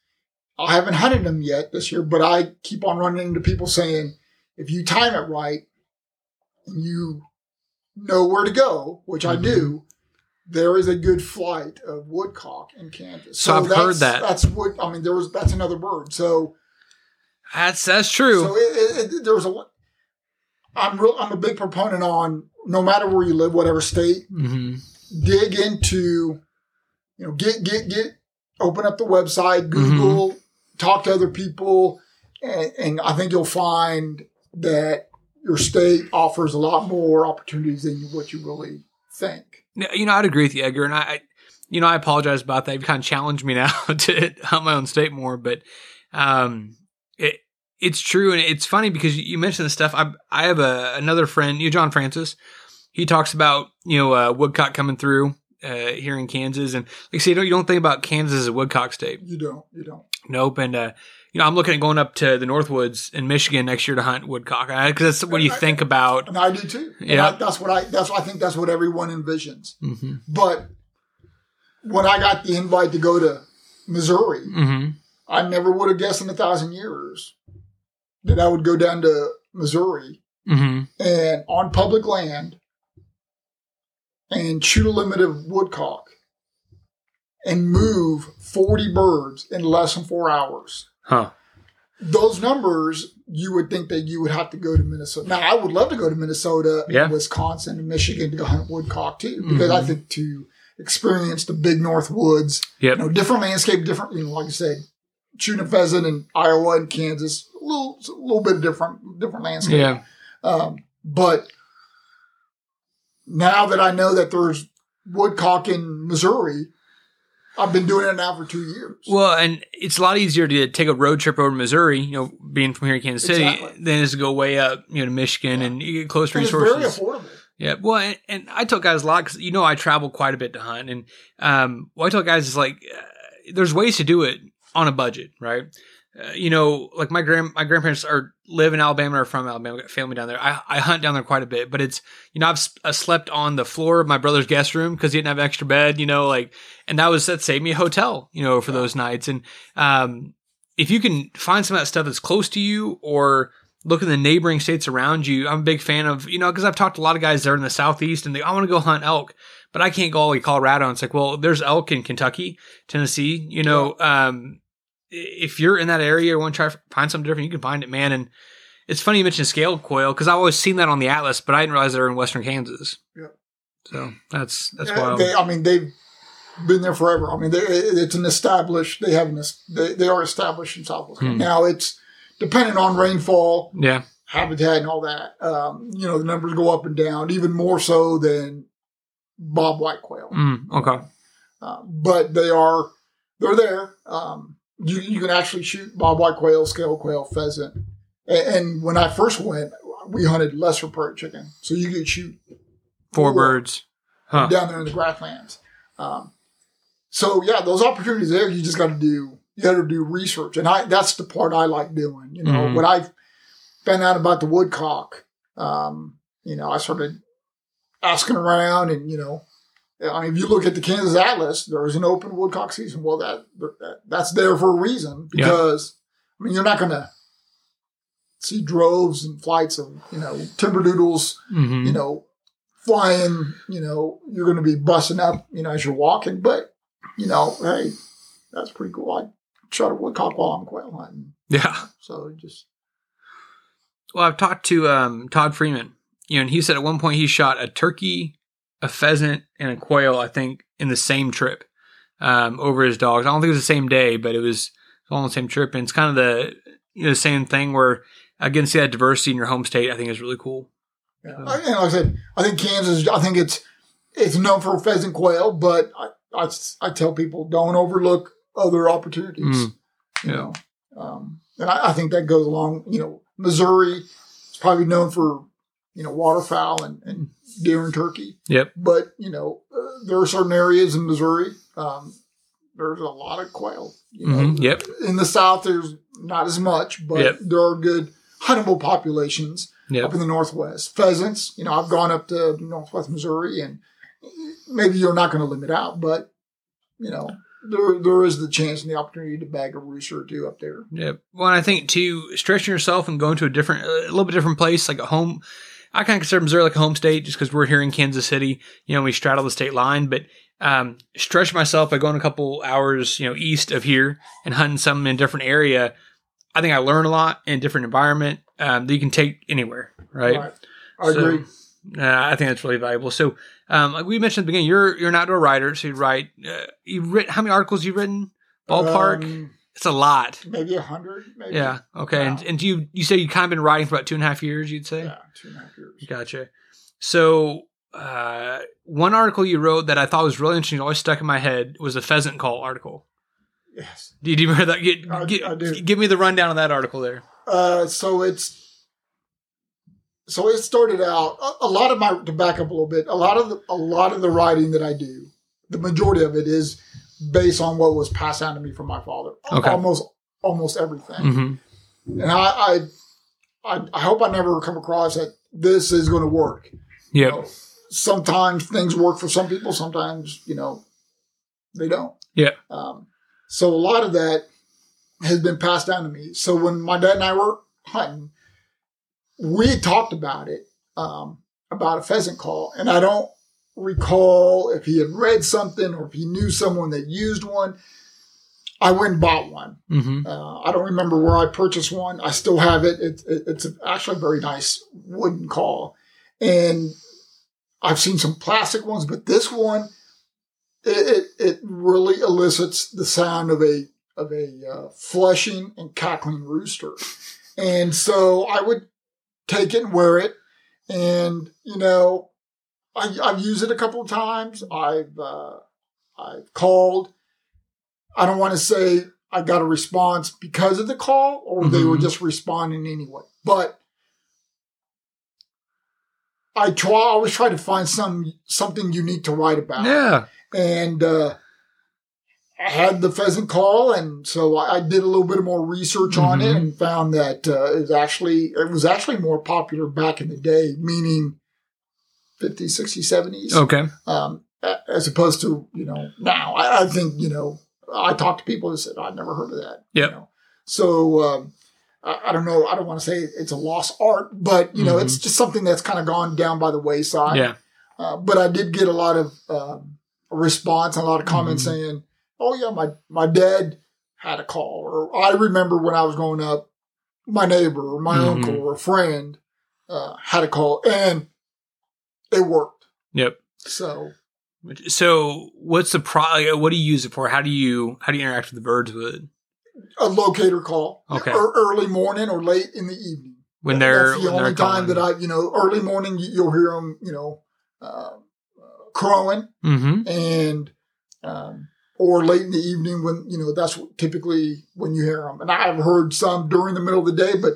[SPEAKER 2] I haven't hunted them yet this year, but I keep on running into people saying, if you time it right, and you know where to go, which I do, there is a good flight of woodcock in Kansas.
[SPEAKER 3] So I've heard that.
[SPEAKER 2] That's what I mean. There was that's another bird. So
[SPEAKER 3] that's that's true.
[SPEAKER 2] so it, it, it, there was a. I'm real. I'm a big proponent on no matter where you live, whatever state,
[SPEAKER 3] hmm
[SPEAKER 2] dig into, you know, get get get, open up the website, Google, talk to other people, and, and I think you'll find that your state offers a lot more opportunities than what you really think.
[SPEAKER 3] You know, I'd agree with you, Edgar. And I, I
[SPEAKER 1] you know, I apologize about that. You've kind of challenged me <laughs> now to hunt my own state more, but um, it it's true, and it's funny because you mentioned this stuff. I I have a another friend, you know, John Francis. He talks about you know uh, woodcock coming through uh, here in Kansas, and like I say, you don't, you don't think about Kansas as a woodcock state.
[SPEAKER 2] You don't. You don't.
[SPEAKER 1] Nope, and uh, you know, I'm looking at going up to the Northwoods in Michigan next year to hunt woodcock because that's what you think about.
[SPEAKER 2] And I do too.
[SPEAKER 1] Yeah.
[SPEAKER 2] I, that's what I. That's I think that's what everyone envisions.
[SPEAKER 1] hmm
[SPEAKER 2] But when I got the invite to go to Missouri,
[SPEAKER 1] hmm
[SPEAKER 2] I never would have guessed in a thousand years that I would go down to Missouri
[SPEAKER 1] hmm
[SPEAKER 2] and on public land and shoot a limit of woodcock and move 40 birds in less than four hours.
[SPEAKER 1] Huh.
[SPEAKER 2] Those numbers, you would think that you would have to go to Minnesota. Now, I would love to go to Minnesota,
[SPEAKER 1] Yeah.
[SPEAKER 2] Wisconsin, and Michigan to go hunt woodcock too, because I
[SPEAKER 1] Mhm.
[SPEAKER 2] think to experience the big North woods,
[SPEAKER 1] Yep.
[SPEAKER 2] you know, different landscape, different, you know, like I said, shooting a pheasant in Iowa and Kansas, a little, a little bit different, different landscape.
[SPEAKER 1] Yeah.
[SPEAKER 2] Um, but now that I know that there's woodcock in Missouri, I've been doing it now for two years.
[SPEAKER 1] Well, and it's a lot easier to take a road trip over to Missouri, you know, being from here in Kansas City,
[SPEAKER 2] Exactly.
[SPEAKER 1] than it is to go way up, you know, to Michigan and you get close
[SPEAKER 2] And it's very
[SPEAKER 1] resources.
[SPEAKER 2] affordable.
[SPEAKER 1] Yeah, well, and, and I tell guys a lot because you know I travel quite a bit to hunt, and um, what I tell guys is like, uh, there's ways to do it on a budget, right? Uh, you know, like my grand my grandparents are live in Alabama or from Alabama, got family down there. I, I hunt down there quite a bit, but it's you know I've I slept on the floor of my brother's guest room because he didn't have an extra bed, you know, like, and that was that saved me a hotel, you know, for those nights. And um, if you can find some of that stuff that's close to you or look in the neighboring states around you. I'm a big fan of, you know, because I've talked to a lot of guys there in the southeast and they, I want to go hunt elk, but I can't go all the way to Colorado. And it's like, well, there's elk in Kentucky, Tennessee. You know, um, if you're in that area or want to try to find something different, you can find it, man. And it's funny you mentioned scaled quail because I've always seen that on the atlas, but I didn't realize they're in western Kansas.
[SPEAKER 2] Yeah.
[SPEAKER 1] So that's that's
[SPEAKER 2] Yeah,
[SPEAKER 1] wild.
[SPEAKER 2] They, I mean, they've been there forever. I mean, they, it's an established. They have an. They, they are established in Southwest.
[SPEAKER 1] Hmm.
[SPEAKER 2] Now it's dependent on rainfall,
[SPEAKER 1] yeah.
[SPEAKER 2] habitat, and all that. Um, you know, the numbers go up and down, even more so than Bob White quail.
[SPEAKER 1] Mm, okay.
[SPEAKER 2] Uh, but they are they're there. Um, you you can actually shoot Bob White quail, scale quail, pheasant. And, and when I first went, we hunted lesser prairie chicken, so you could shoot
[SPEAKER 1] Four
[SPEAKER 2] Four.
[SPEAKER 1] birds. Huh.
[SPEAKER 2] down there in the grasslands. Um, so yeah, those opportunities there. You just got to do you got to do research, and I that's the part I like doing. You know,
[SPEAKER 1] Mhm.
[SPEAKER 2] when I found out about the woodcock, um, you know, I started asking around, and you know, I mean, if you look at the Kansas Atlas, there is an open woodcock season. Well, that, that that's there for a reason
[SPEAKER 1] Yeah.
[SPEAKER 2] because I mean, you're not going to see droves and flights of you know timber doodles
[SPEAKER 1] hmm
[SPEAKER 2] you know, flying, you know, you're going to be busting up, you know, as you're walking. But, you know, hey, that's pretty cool. I shot a woodcock while I'm quail hunting.
[SPEAKER 1] Yeah.
[SPEAKER 2] So just,
[SPEAKER 1] Well, I've talked to um, Todd Freeman, you know, and he said at one point he shot a turkey, a pheasant, and a quail. I think in the same trip um, over his dogs. I don't think it was the same day, but it was all on the same trip. And it's kind of the you know the same thing where again see that diversity in your home state. I think is really cool.
[SPEAKER 2] yeah. I- and like I said, I think Kansas, I think it's, it's known for pheasant quail, but I, I, I tell people don't overlook other opportunities,
[SPEAKER 1] Mm,
[SPEAKER 2] you
[SPEAKER 1] yeah.
[SPEAKER 2] know. Um, and I, I think that goes along, you know, Missouri is probably known for, you know, waterfowl and, and deer and turkey.
[SPEAKER 1] Yep.
[SPEAKER 2] But you know, uh, there are certain areas in Missouri. Um, there's a lot of quail. You know,
[SPEAKER 1] Mhm, Yep.
[SPEAKER 2] in the south, there's not as much, but
[SPEAKER 1] Yep.
[SPEAKER 2] there are good huntable populations
[SPEAKER 1] Yep.
[SPEAKER 2] up in the northwest. Pheasants. You know, I've gone up to northwest Missouri, and maybe you're not going to limit out, but you know, there there is the chance and the opportunity to bag a rooster or two up there.
[SPEAKER 1] Yeah. Well, and I think too, stretching yourself and going to a different, a little bit different place, like a home. I kind of consider Missouri like a home state just because we're here in Kansas City. You know, we straddle the state line, but um, stretch myself by going a couple hours, you know, east of here and hunting something in a different area. I think I learn a lot in a different environment um, that you can take anywhere, right?
[SPEAKER 2] I
[SPEAKER 1] So,
[SPEAKER 2] agree.
[SPEAKER 1] Uh, I think that's really valuable. So, um, like we mentioned at the beginning, you're you're an outdoor writer, so you write. Uh, you've written how many articles you've written? Ballpark.
[SPEAKER 2] Um,
[SPEAKER 1] it's a lot.
[SPEAKER 2] maybe a hundred. Maybe.
[SPEAKER 1] Yeah. Okay. And
[SPEAKER 2] Wow.
[SPEAKER 1] and you you say you kind of been writing for about two and a half years. You'd say.
[SPEAKER 2] Yeah, two and a half years.
[SPEAKER 1] Gotcha. So
[SPEAKER 3] uh, one article you wrote that I thought was really interesting, always stuck in my head, was a pheasant call article.
[SPEAKER 2] Yes.
[SPEAKER 3] Do you, remember that? Get,
[SPEAKER 2] I-
[SPEAKER 3] get-
[SPEAKER 2] I do.
[SPEAKER 3] Give me the rundown of that article there.
[SPEAKER 2] Uh, so it's so it started out a, a lot of my to back up a little bit. A lot of the, a lot of the writing that I do, the majority of it is based on what was passed down to me from my father.
[SPEAKER 3] Okay.
[SPEAKER 2] Almost almost everything.
[SPEAKER 3] Mm-hmm.
[SPEAKER 2] And I, I I I hope I never come across that this is going to work. You know, sometimes things work for some people. Sometimes you know they don't.
[SPEAKER 3] Yeah.
[SPEAKER 2] Um, so a lot of that has been passed down to me. So when my dad and I were hunting, we talked about it, um, about a pheasant call, and I don't recall if he had read something or if he knew someone that used one. I went and bought one.
[SPEAKER 3] Mm-hmm.
[SPEAKER 2] Uh, I don't remember where I purchased one. I still have it. it, it it's actually a very nice wooden call, and I've seen some plastic ones, but this one, it it, it really elicits the sound of a of a uh, flushing and cackling rooster, and so I would take it and wear it, and you know, I, I've used it a couple of times. I've uh, I've called. I don't want to say I got a response because of the call or they were
[SPEAKER 3] Mhm.
[SPEAKER 2] just responding anyway. But I try I always try to find some something unique to write about.
[SPEAKER 3] Yeah.
[SPEAKER 2] And uh I had the pheasant call and so I, I did a little bit of more research on it
[SPEAKER 3] Mhm.
[SPEAKER 2] and found that uh, it was actually it was actually more popular back in the day, meaning 50s, 60s, 70s
[SPEAKER 3] Okay.
[SPEAKER 2] um, as opposed to you know now. I, I think you know I talked to people who said I've never heard of that.
[SPEAKER 3] Yep.
[SPEAKER 2] You know? So um, I, I don't know. I don't want to say it's a lost art, but you know
[SPEAKER 3] Mhm.
[SPEAKER 2] it's just something that's kind of gone down by the wayside.
[SPEAKER 3] Yeah.
[SPEAKER 2] Uh, but I did get a lot of um, response and a lot of comments
[SPEAKER 3] Mhm.
[SPEAKER 2] saying, "Oh yeah, my my dad had a call," or I remember when I was growing up, my neighbor or my
[SPEAKER 3] Mhm.
[SPEAKER 2] uncle or a friend uh, had a call, and it worked.
[SPEAKER 3] Yep.
[SPEAKER 2] So
[SPEAKER 3] So, what's the pro? What do you use it for? How do you how do you interact with the birds with it
[SPEAKER 2] a locator call,
[SPEAKER 3] Okay.
[SPEAKER 2] or early morning or late in the evening.
[SPEAKER 3] when they're
[SPEAKER 2] That's the
[SPEAKER 3] when they're
[SPEAKER 2] only time that? I, you know, early morning you- you'll hear them, you know, uh, uh, crowing,
[SPEAKER 3] Mm-hmm.
[SPEAKER 2] and um, or late in the evening when you know that's typically when you hear them. And I've heard some during the middle of the day, but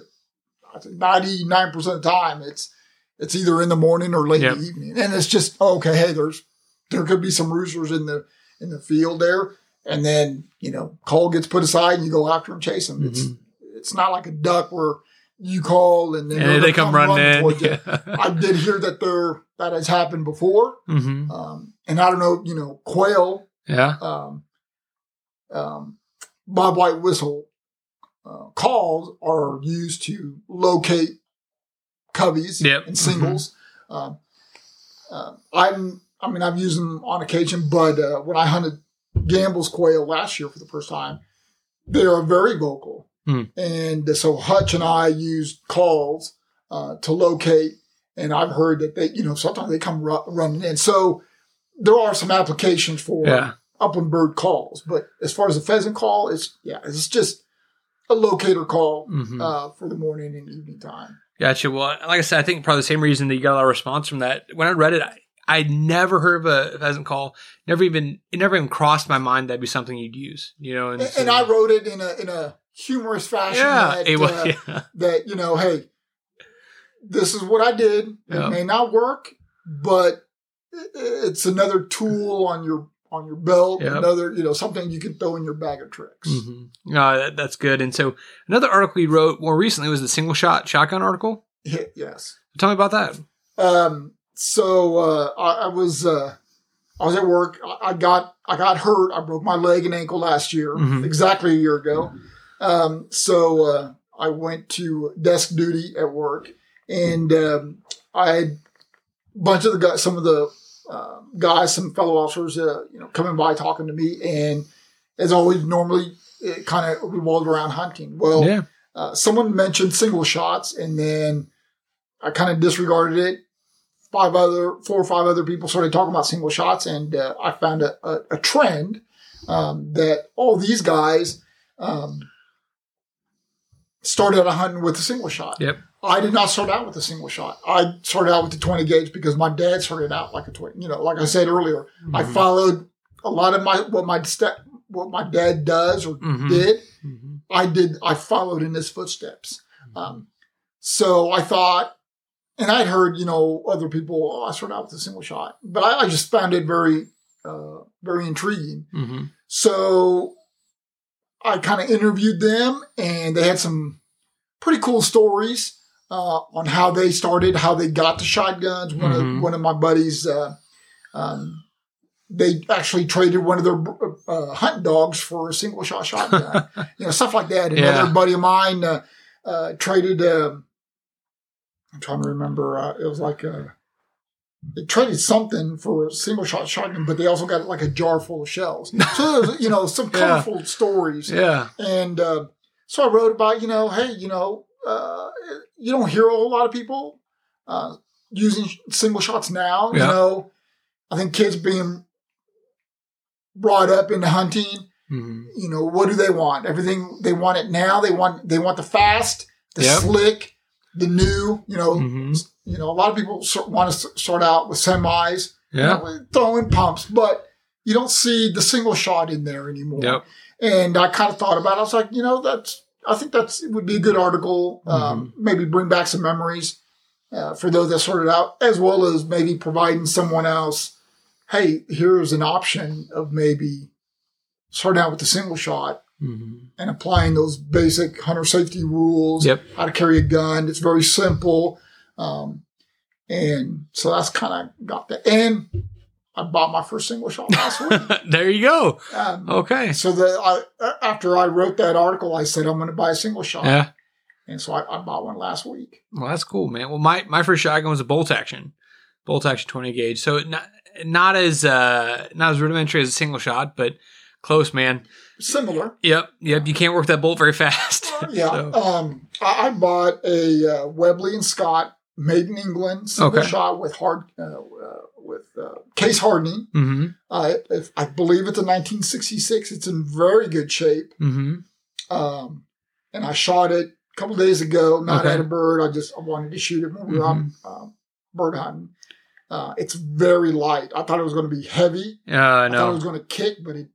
[SPEAKER 2] ninety nine percent of the time it's it's either in the morning or late
[SPEAKER 3] Yep.
[SPEAKER 2] in the evening, and it's just okay. Hey, there's there could be some roosters in the in the field there, and then you know call gets put aside and you go after and chase them. It's it's not like a duck where you call and then
[SPEAKER 3] And
[SPEAKER 2] they're
[SPEAKER 3] come running
[SPEAKER 2] towards you. <laughs>
[SPEAKER 3] in.
[SPEAKER 2] I did hear that there that has happened before,
[SPEAKER 3] mm-hmm.
[SPEAKER 2] um, and I don't know, you know, quail,
[SPEAKER 3] Yeah.
[SPEAKER 2] um, um, bob white whistle uh, calls are used to locate coveys
[SPEAKER 3] Yep.
[SPEAKER 2] and singles. Um, uh, I'm, I mean, I've used them on occasion, but uh, when I hunted Gambel's quail last year for the first time, they are very vocal.
[SPEAKER 3] Hmm.
[SPEAKER 2] And so Hutch and I used calls uh, to locate, and I've heard that they, you know, sometimes they come ru- running in. So there are some applications for
[SPEAKER 3] Yeah.
[SPEAKER 2] upland bird calls, but as far as the pheasant call, it's yeah, it's just a locator call
[SPEAKER 3] Mm-hmm.
[SPEAKER 2] uh, for the morning and evening time.
[SPEAKER 3] Gotcha. Well, like I said, I think probably the same reason that you got a lot of response from that. When I read it, I, I'd never heard of a pheasant call. Never even it never even crossed my mind that'd be something you'd use. You know, and,
[SPEAKER 2] And,
[SPEAKER 3] so-
[SPEAKER 2] and I wrote it in a in a humorous fashion.
[SPEAKER 3] yeah,
[SPEAKER 2] that,
[SPEAKER 3] it was,
[SPEAKER 2] uh,
[SPEAKER 3] yeah,
[SPEAKER 2] that you know, hey, this is what I did.
[SPEAKER 3] Yeah.
[SPEAKER 2] It may not work, but it's another tool on your on your belt.
[SPEAKER 3] Yep.
[SPEAKER 2] Another, you know, something you can throw in your bag of tricks.
[SPEAKER 3] hmm No, that, that's good. And so another article you wrote more recently was the single shot shotgun article.
[SPEAKER 2] yes.
[SPEAKER 3] Tell me about that.
[SPEAKER 2] Um. So uh, I, I was uh, I was at work. I, I got I got hurt. I broke my leg and ankle last year,
[SPEAKER 3] Mhm.
[SPEAKER 2] exactly a year ago. Um. So uh, I went to desk duty at work, and um, I had a bunch of the guys, some of the uh, guys, some fellow officers, uh, you know, coming by talking to me, and as always, normally it kind of revolved around hunting. Well,
[SPEAKER 3] yeah.
[SPEAKER 2] uh, someone mentioned single shots, and then I kind of disregarded it. Five other, four or five other people started talking about single shots, and uh, I found a, a, a trend um, that all these guys um, started hunting with a single shot.
[SPEAKER 3] Yep.
[SPEAKER 2] I did not start out with a single shot. I started out with the 20 gauge because my dad started out like a 20. You know, like I said earlier, I
[SPEAKER 1] Mhm.
[SPEAKER 2] followed a lot of my what my step what my dad does or
[SPEAKER 1] Mhm.
[SPEAKER 2] did.
[SPEAKER 1] Mhm.
[SPEAKER 2] I did. I followed in his footsteps. Um, so I thought, and I'd heard, you know, other people. Oh, I started out with a single shot, but I, I just found it very, uh, very intriguing.
[SPEAKER 1] Mhm.
[SPEAKER 2] So I kind of interviewed them, and they had some pretty cool stories uh, on how they started, how they got the shotguns. One
[SPEAKER 1] Mhm.
[SPEAKER 2] of one of my buddies, uh, um, they actually traded one of their uh, hunting dogs for a single shot shotgun. <laughs> you know, stuff like that. Another
[SPEAKER 1] Yeah.
[SPEAKER 2] buddy of mine uh, uh, traded. I'm trying to remember. Uh, it was like a. They traded something for a single shot shotgun, but they also got like a jar full of shells. <laughs> So there's, you know, some
[SPEAKER 1] Yeah.
[SPEAKER 2] colorful stories.
[SPEAKER 1] Yeah.
[SPEAKER 2] And uh, so I wrote about, you know, hey, you know, uh, you don't hear a whole lot of people uh, using single shots now.
[SPEAKER 1] Yeah.
[SPEAKER 2] You know, I think kids being brought up into hunting,
[SPEAKER 1] Mhm.
[SPEAKER 2] you know, what do they want? Everything they want it now. They want they want the fast, the
[SPEAKER 1] Yep.
[SPEAKER 2] slick, the new. You know,
[SPEAKER 1] Mhm.
[SPEAKER 2] you know, a lot of people want to start out with semis, you know, throwing pumps, but you don't see the single shot in there anymore.
[SPEAKER 1] Yep.
[SPEAKER 2] And I kind of thought about it. I was like, you know, that's, I think that's, would be a good article. Um, maybe bring back some memories uh, for those that sorted out, as well as maybe providing someone else, hey, here's an option of maybe starting out with the single shot
[SPEAKER 1] Mhm.
[SPEAKER 2] and applying those basic hunter safety rules,
[SPEAKER 1] Yep.
[SPEAKER 2] how to carry a gun. It's very simple. Um, and so that's kind of got that. And I bought my first single shot last week. <laughs>
[SPEAKER 1] there you go.
[SPEAKER 2] Um,
[SPEAKER 1] Okay.
[SPEAKER 2] so the I, after I wrote that article, I said I'm going to buy a single shot,
[SPEAKER 1] Yeah.
[SPEAKER 2] and so I, I bought one last week.
[SPEAKER 1] Well, that's cool, man. Well, my, my first shotgun was a bolt action, bolt action twenty gauge. So not not as uh not as rudimentary as a single shot, but close, man.
[SPEAKER 2] Similar,
[SPEAKER 1] Yep, yep. You can't work that bolt very fast. <laughs> <laughs>
[SPEAKER 2] yeah.
[SPEAKER 1] So,
[SPEAKER 2] Um, I, I bought a uh, Webley and Scott made in England single
[SPEAKER 1] Okay.
[SPEAKER 2] shot with hard uh, uh, with uh, case hardening.
[SPEAKER 1] hmm
[SPEAKER 2] Uh, if, I believe it's a 1966. It's in very good shape.
[SPEAKER 1] hmm
[SPEAKER 2] Um, and I shot it a couple days ago. Not
[SPEAKER 1] Okay.
[SPEAKER 2] at a bird. I just I wanted to shoot it when we were out um, bird hunting. Uh, it's very light. I thought it was going to be heavy.
[SPEAKER 1] Uh,
[SPEAKER 2] I thought it was going to kick, but it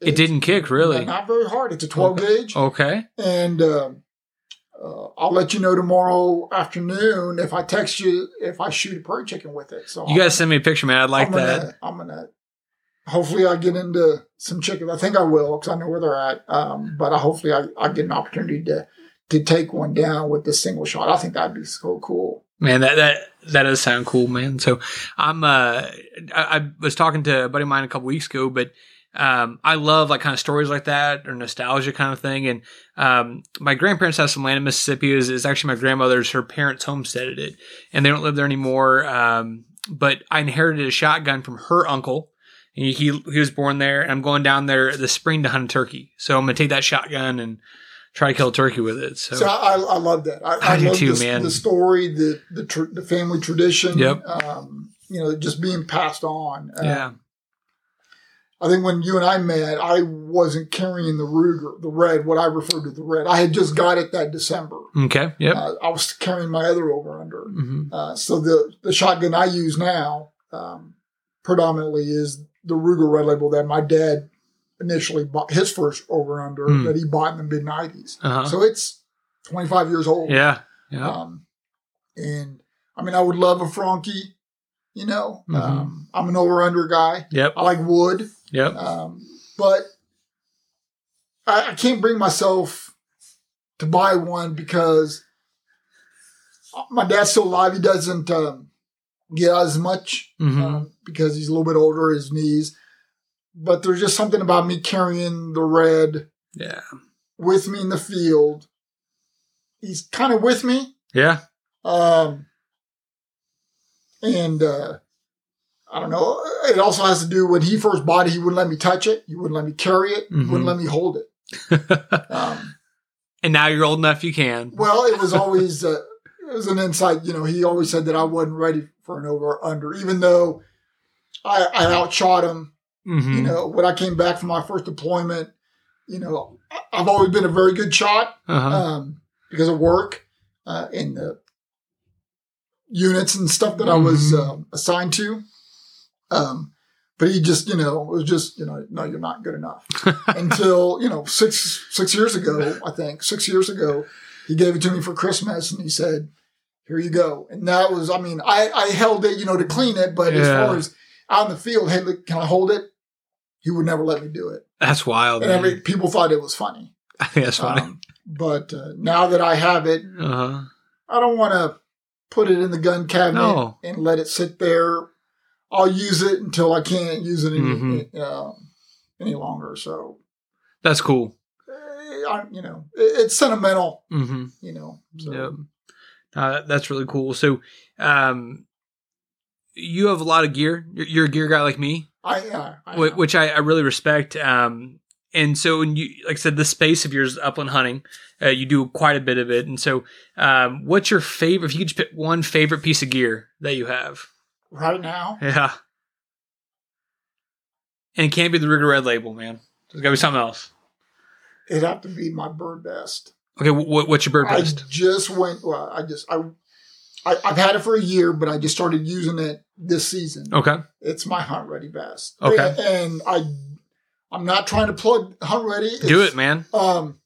[SPEAKER 1] it didn't kick really.
[SPEAKER 2] Not very hard. It's a 12 gauge,
[SPEAKER 1] Okay.
[SPEAKER 2] and um uh, I'll let you know tomorrow afternoon if I text you if I shoot a prairie chicken with it. So
[SPEAKER 1] You guys send me a picture, man. I'd like
[SPEAKER 2] I'm
[SPEAKER 1] that.
[SPEAKER 2] Gonna, I'm gonna. Hopefully, I get into some chickens. I think I will because I know where they're at. Um, but I, hopefully, I, I get an opportunity to to take one down with this single shot. I think that'd be so cool.
[SPEAKER 1] Man, that that that does sound cool, man. So I'm uh I, I was talking to a buddy of mine a couple weeks ago, but um I love like kind of stories like that or nostalgia kind of thing. And um my grandparents have some land in Mississippi. Is is actually my grandmother's her parents homesteaded it, and they don't live there anymore. Um, but I inherited a shotgun from her uncle. He, he he was born there, and I'm going down there this spring to hunt a turkey. So I'm gonna take that shotgun and try to kill a turkey with it. So,
[SPEAKER 2] So I, I love that. I,
[SPEAKER 1] I do
[SPEAKER 2] love
[SPEAKER 1] too,
[SPEAKER 2] the,
[SPEAKER 1] man.
[SPEAKER 2] the story, the the, tr- the family tradition.
[SPEAKER 1] Yep.
[SPEAKER 2] Um, you know, just being passed on. Uh,
[SPEAKER 1] yeah,
[SPEAKER 2] I think when you and I met, I wasn't carrying the Ruger, the red, what I referred to the red. I had just got it that December.
[SPEAKER 1] okay, Yeah.
[SPEAKER 2] Uh, I was carrying my other over under.
[SPEAKER 1] hmm
[SPEAKER 2] Uh, so the the shotgun I use now um, predominantly is the Ruger Red Label that my dad initially bought his first over under
[SPEAKER 1] Hmm.
[SPEAKER 2] that he bought in the mid nineties.
[SPEAKER 1] Uh-huh.
[SPEAKER 2] So it's twenty five years old.
[SPEAKER 1] Yeah, yeah.
[SPEAKER 2] Um, and I mean, I would love a Franchi. You know,
[SPEAKER 1] Mhm.
[SPEAKER 2] um, I'm an over under guy.
[SPEAKER 1] Yep.
[SPEAKER 2] I like wood,
[SPEAKER 1] Yep.
[SPEAKER 2] um, but I, I can't bring myself to buy one because my dad's still alive. He doesn't um, get out as much
[SPEAKER 1] hmm
[SPEAKER 2] um, because he's a little bit older, his knees. But there's just something about me carrying the red
[SPEAKER 1] yeah.
[SPEAKER 2] with me in the field. He's kind of with me.
[SPEAKER 1] Yeah.
[SPEAKER 2] Um, and uh, I don't know. It also has to do when he first bought it, he wouldn't let me touch it. He wouldn't let me carry it. He
[SPEAKER 1] Mhm.
[SPEAKER 2] wouldn't let me hold it. <laughs> Um,
[SPEAKER 1] and now you're old enough you can.
[SPEAKER 2] well, it was <laughs> always uh, it was an insight. You know, he always said that I wasn't ready for an over or under, even though I, I outshot him.
[SPEAKER 1] hmm
[SPEAKER 2] You know, when I came back from my first deployment, you know, I've always been a very good shot
[SPEAKER 1] uh-huh.
[SPEAKER 2] um, because of work. uh, in the units and stuff that I was um, assigned to. Um, but he just, you know, was just, you know, no, you're not good enough. <laughs> Until you know, six six years ago, I think six years ago, he gave it to me for Christmas, and he said, "Here you go." And that was, I mean, I I held it, you know, to clean it, but as far as out in the field, hey, look, can I hold it? He would never let me do it,
[SPEAKER 1] That's wild.
[SPEAKER 2] and every people thought it was funny. <laughs>
[SPEAKER 1] That's funny.
[SPEAKER 2] Um, but uh, now that I have it,
[SPEAKER 1] uh-huh.
[SPEAKER 2] I don't want to put it in the gun cabinet
[SPEAKER 1] No.
[SPEAKER 2] and let it sit there. I'll use it until I can't use it any,
[SPEAKER 1] Mhm.
[SPEAKER 2] uh, any longer. So,
[SPEAKER 1] That's cool.
[SPEAKER 2] eh, I, you know, it, it's sentimental.
[SPEAKER 1] Mm-hmm.
[SPEAKER 2] You know, so
[SPEAKER 1] Yep. Uh, that's really cool. So, um, you have a lot of gear. You're, you're a gear guy like me,
[SPEAKER 2] I, yeah, I
[SPEAKER 1] wh- which I, I really respect. Um, and so, you, like I said, the space of yours, upland hunting, uh, you do quite a bit of it. And so, um, what's your favorite? If you could just pick one favorite piece of gear that you have,
[SPEAKER 2] right now,
[SPEAKER 1] yeah, and it can't be the Ruger Red Label, man. There's got to be something else.
[SPEAKER 2] it'd have to be my bird best.
[SPEAKER 1] Okay, wh- wh- what's your bird best?
[SPEAKER 2] I just went. Well, I just I, I I've had it for a year, but I just started using it this season.
[SPEAKER 1] Okay,
[SPEAKER 2] It's my hunt ready vest.
[SPEAKER 1] Okay.
[SPEAKER 2] and, I I'm not trying to plug hunt ready.
[SPEAKER 1] do it, man.
[SPEAKER 2] Um,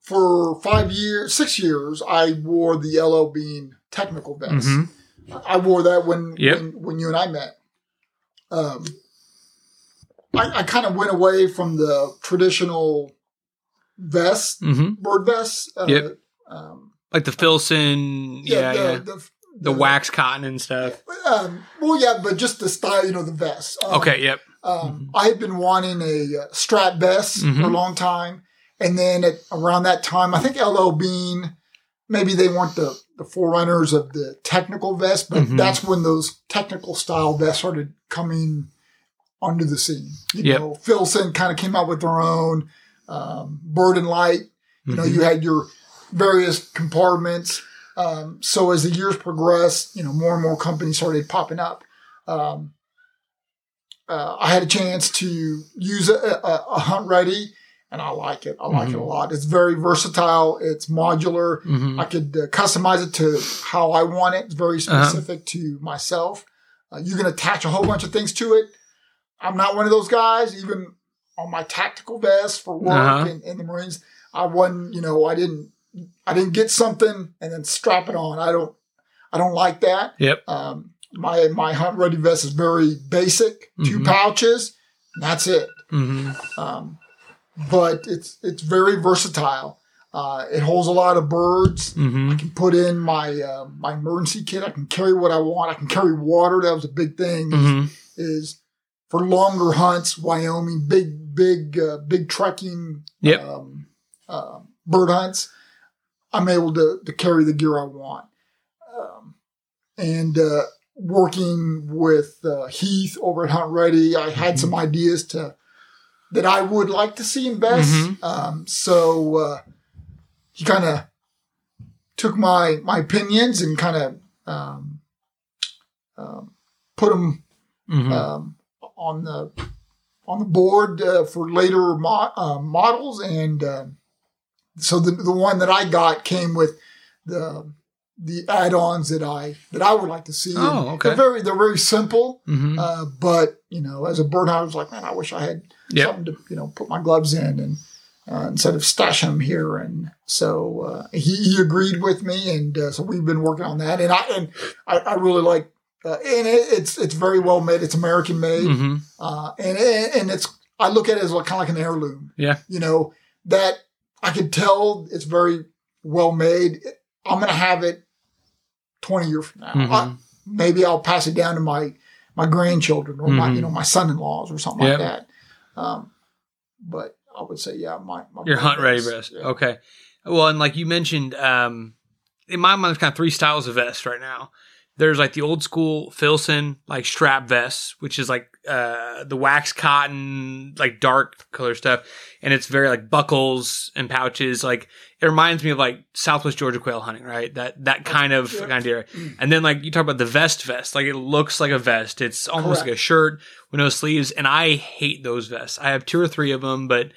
[SPEAKER 2] for five years, six years, I wore the LL Bean technical vest.
[SPEAKER 1] Mhm.
[SPEAKER 2] I wore that when
[SPEAKER 1] Yep.
[SPEAKER 2] when, when you and I met. Um, I, I kind of went away from the traditional vest,
[SPEAKER 1] Mm-hmm.
[SPEAKER 2] bird vest. Uh,
[SPEAKER 1] Yep.
[SPEAKER 2] Um,
[SPEAKER 1] Like the Filson, yeah,
[SPEAKER 2] the,
[SPEAKER 1] yeah.
[SPEAKER 2] The,
[SPEAKER 1] the wax cotton and stuff.
[SPEAKER 2] Um, well, yeah, but just the style, you know, the vest. Um,
[SPEAKER 1] Okay, yep.
[SPEAKER 2] Um, I had been wanting a uh, strat vest for a
[SPEAKER 1] Mhm.
[SPEAKER 2] long time, and then at, around that time, I think LL Bean, maybe they weren't the the forerunners of the technical vest, but
[SPEAKER 1] Mhm.
[SPEAKER 2] that's when those technical style vests started coming onto the scene. You
[SPEAKER 1] Yep.
[SPEAKER 2] know, Filson kind of came out with their own um, Bird and Light. You know,
[SPEAKER 1] Mhm.
[SPEAKER 2] you had your various compartments. Um, so as the years progressed, you know, more and more companies started popping up. Um, uh, I had a chance to use a, a, a hunt ready, and I like it. I like it a
[SPEAKER 1] Mhm.
[SPEAKER 2] lot. It's very versatile. It's modular.
[SPEAKER 1] Mhm.
[SPEAKER 2] I could uh, customize it to how I want it. It's very
[SPEAKER 1] Uh-huh.
[SPEAKER 2] specific to myself. Uh, you can attach a whole bunch of things to it. I'm not one of those guys. Even on my tactical vest for work
[SPEAKER 1] Uh-huh.
[SPEAKER 2] in, in the Marines, I wasn't. You know, I didn't. I didn't get something and then strap it on. I don't. I don't like that.
[SPEAKER 1] Yep.
[SPEAKER 2] Um, my my hunt ready vest is very basic. Two
[SPEAKER 1] Mhm.
[SPEAKER 2] pouches. And that's it.
[SPEAKER 1] Mhm.
[SPEAKER 2] Um, but it's it's very versatile. Uh, it holds a lot of birds. I
[SPEAKER 1] Mhm.
[SPEAKER 2] can put in my uh, my emergency kit. I can carry what I want. I can carry water. That was a big thing.
[SPEAKER 1] Mhm.
[SPEAKER 2] Is for longer hunts, Wyoming, big big uh, big trekking,
[SPEAKER 1] Yep.
[SPEAKER 2] um, uh, bird hunts. I'm able to to carry the gear I want. Um, and uh, working with uh, Heath over at Hunt Ready, I had some ideas to that I would like to see invest.
[SPEAKER 1] Mhm.
[SPEAKER 2] Um, so uh, he kind of took my my opinions and kind of um, um, put them
[SPEAKER 1] Mhm.
[SPEAKER 2] um, on the on the board uh, for later mo- uh, models, and um so the the one that I got came with the the add-ons that I that I would like to see.
[SPEAKER 1] Oh, okay.
[SPEAKER 2] They're very they're very simple,
[SPEAKER 1] Mhm.
[SPEAKER 2] uh, but you know, as a bird I was like, man, I wish I had
[SPEAKER 1] Yep.
[SPEAKER 2] something to you know put my gloves in and. Uh, instead of stashing them here, and so uh, he, he agreed with me, and uh, so we've been working on that, and I and I, I really like, uh, and it, it's it's very well made. It's American made,
[SPEAKER 1] Mhm.
[SPEAKER 2] uh, and and it's I look at it as like, kind of like an heirloom.
[SPEAKER 1] Yeah.
[SPEAKER 2] you know that I could tell it's very well made. I'm gonna have it twenty years from now.
[SPEAKER 1] Mhm.
[SPEAKER 2] I- maybe I'll pass it down to my my grandchildren or my
[SPEAKER 1] Mhm.
[SPEAKER 2] you know my son-in-laws or something
[SPEAKER 1] Yep.
[SPEAKER 2] like that. Um, but I would say yeah, my, my
[SPEAKER 1] Your hunt ready
[SPEAKER 2] vest,
[SPEAKER 1] vest.
[SPEAKER 2] yeah.
[SPEAKER 1] Okay. Well, and like you mentioned, um, in my mind, there's kind of three styles of vest right now. There's like the old school Filson, like strap vests, which is like uh, the wax cotton, like dark color stuff, and it's very like buckles and pouches. Like it reminds me of like Southwest Georgia quail hunting, right? That that kind of
[SPEAKER 2] Yep.
[SPEAKER 1] idea. And then like you talk about the vest vest, like it looks like a vest. It's almost
[SPEAKER 2] Correct.
[SPEAKER 1] like a shirt with no sleeves, and I hate those vests. I have two or three of them, but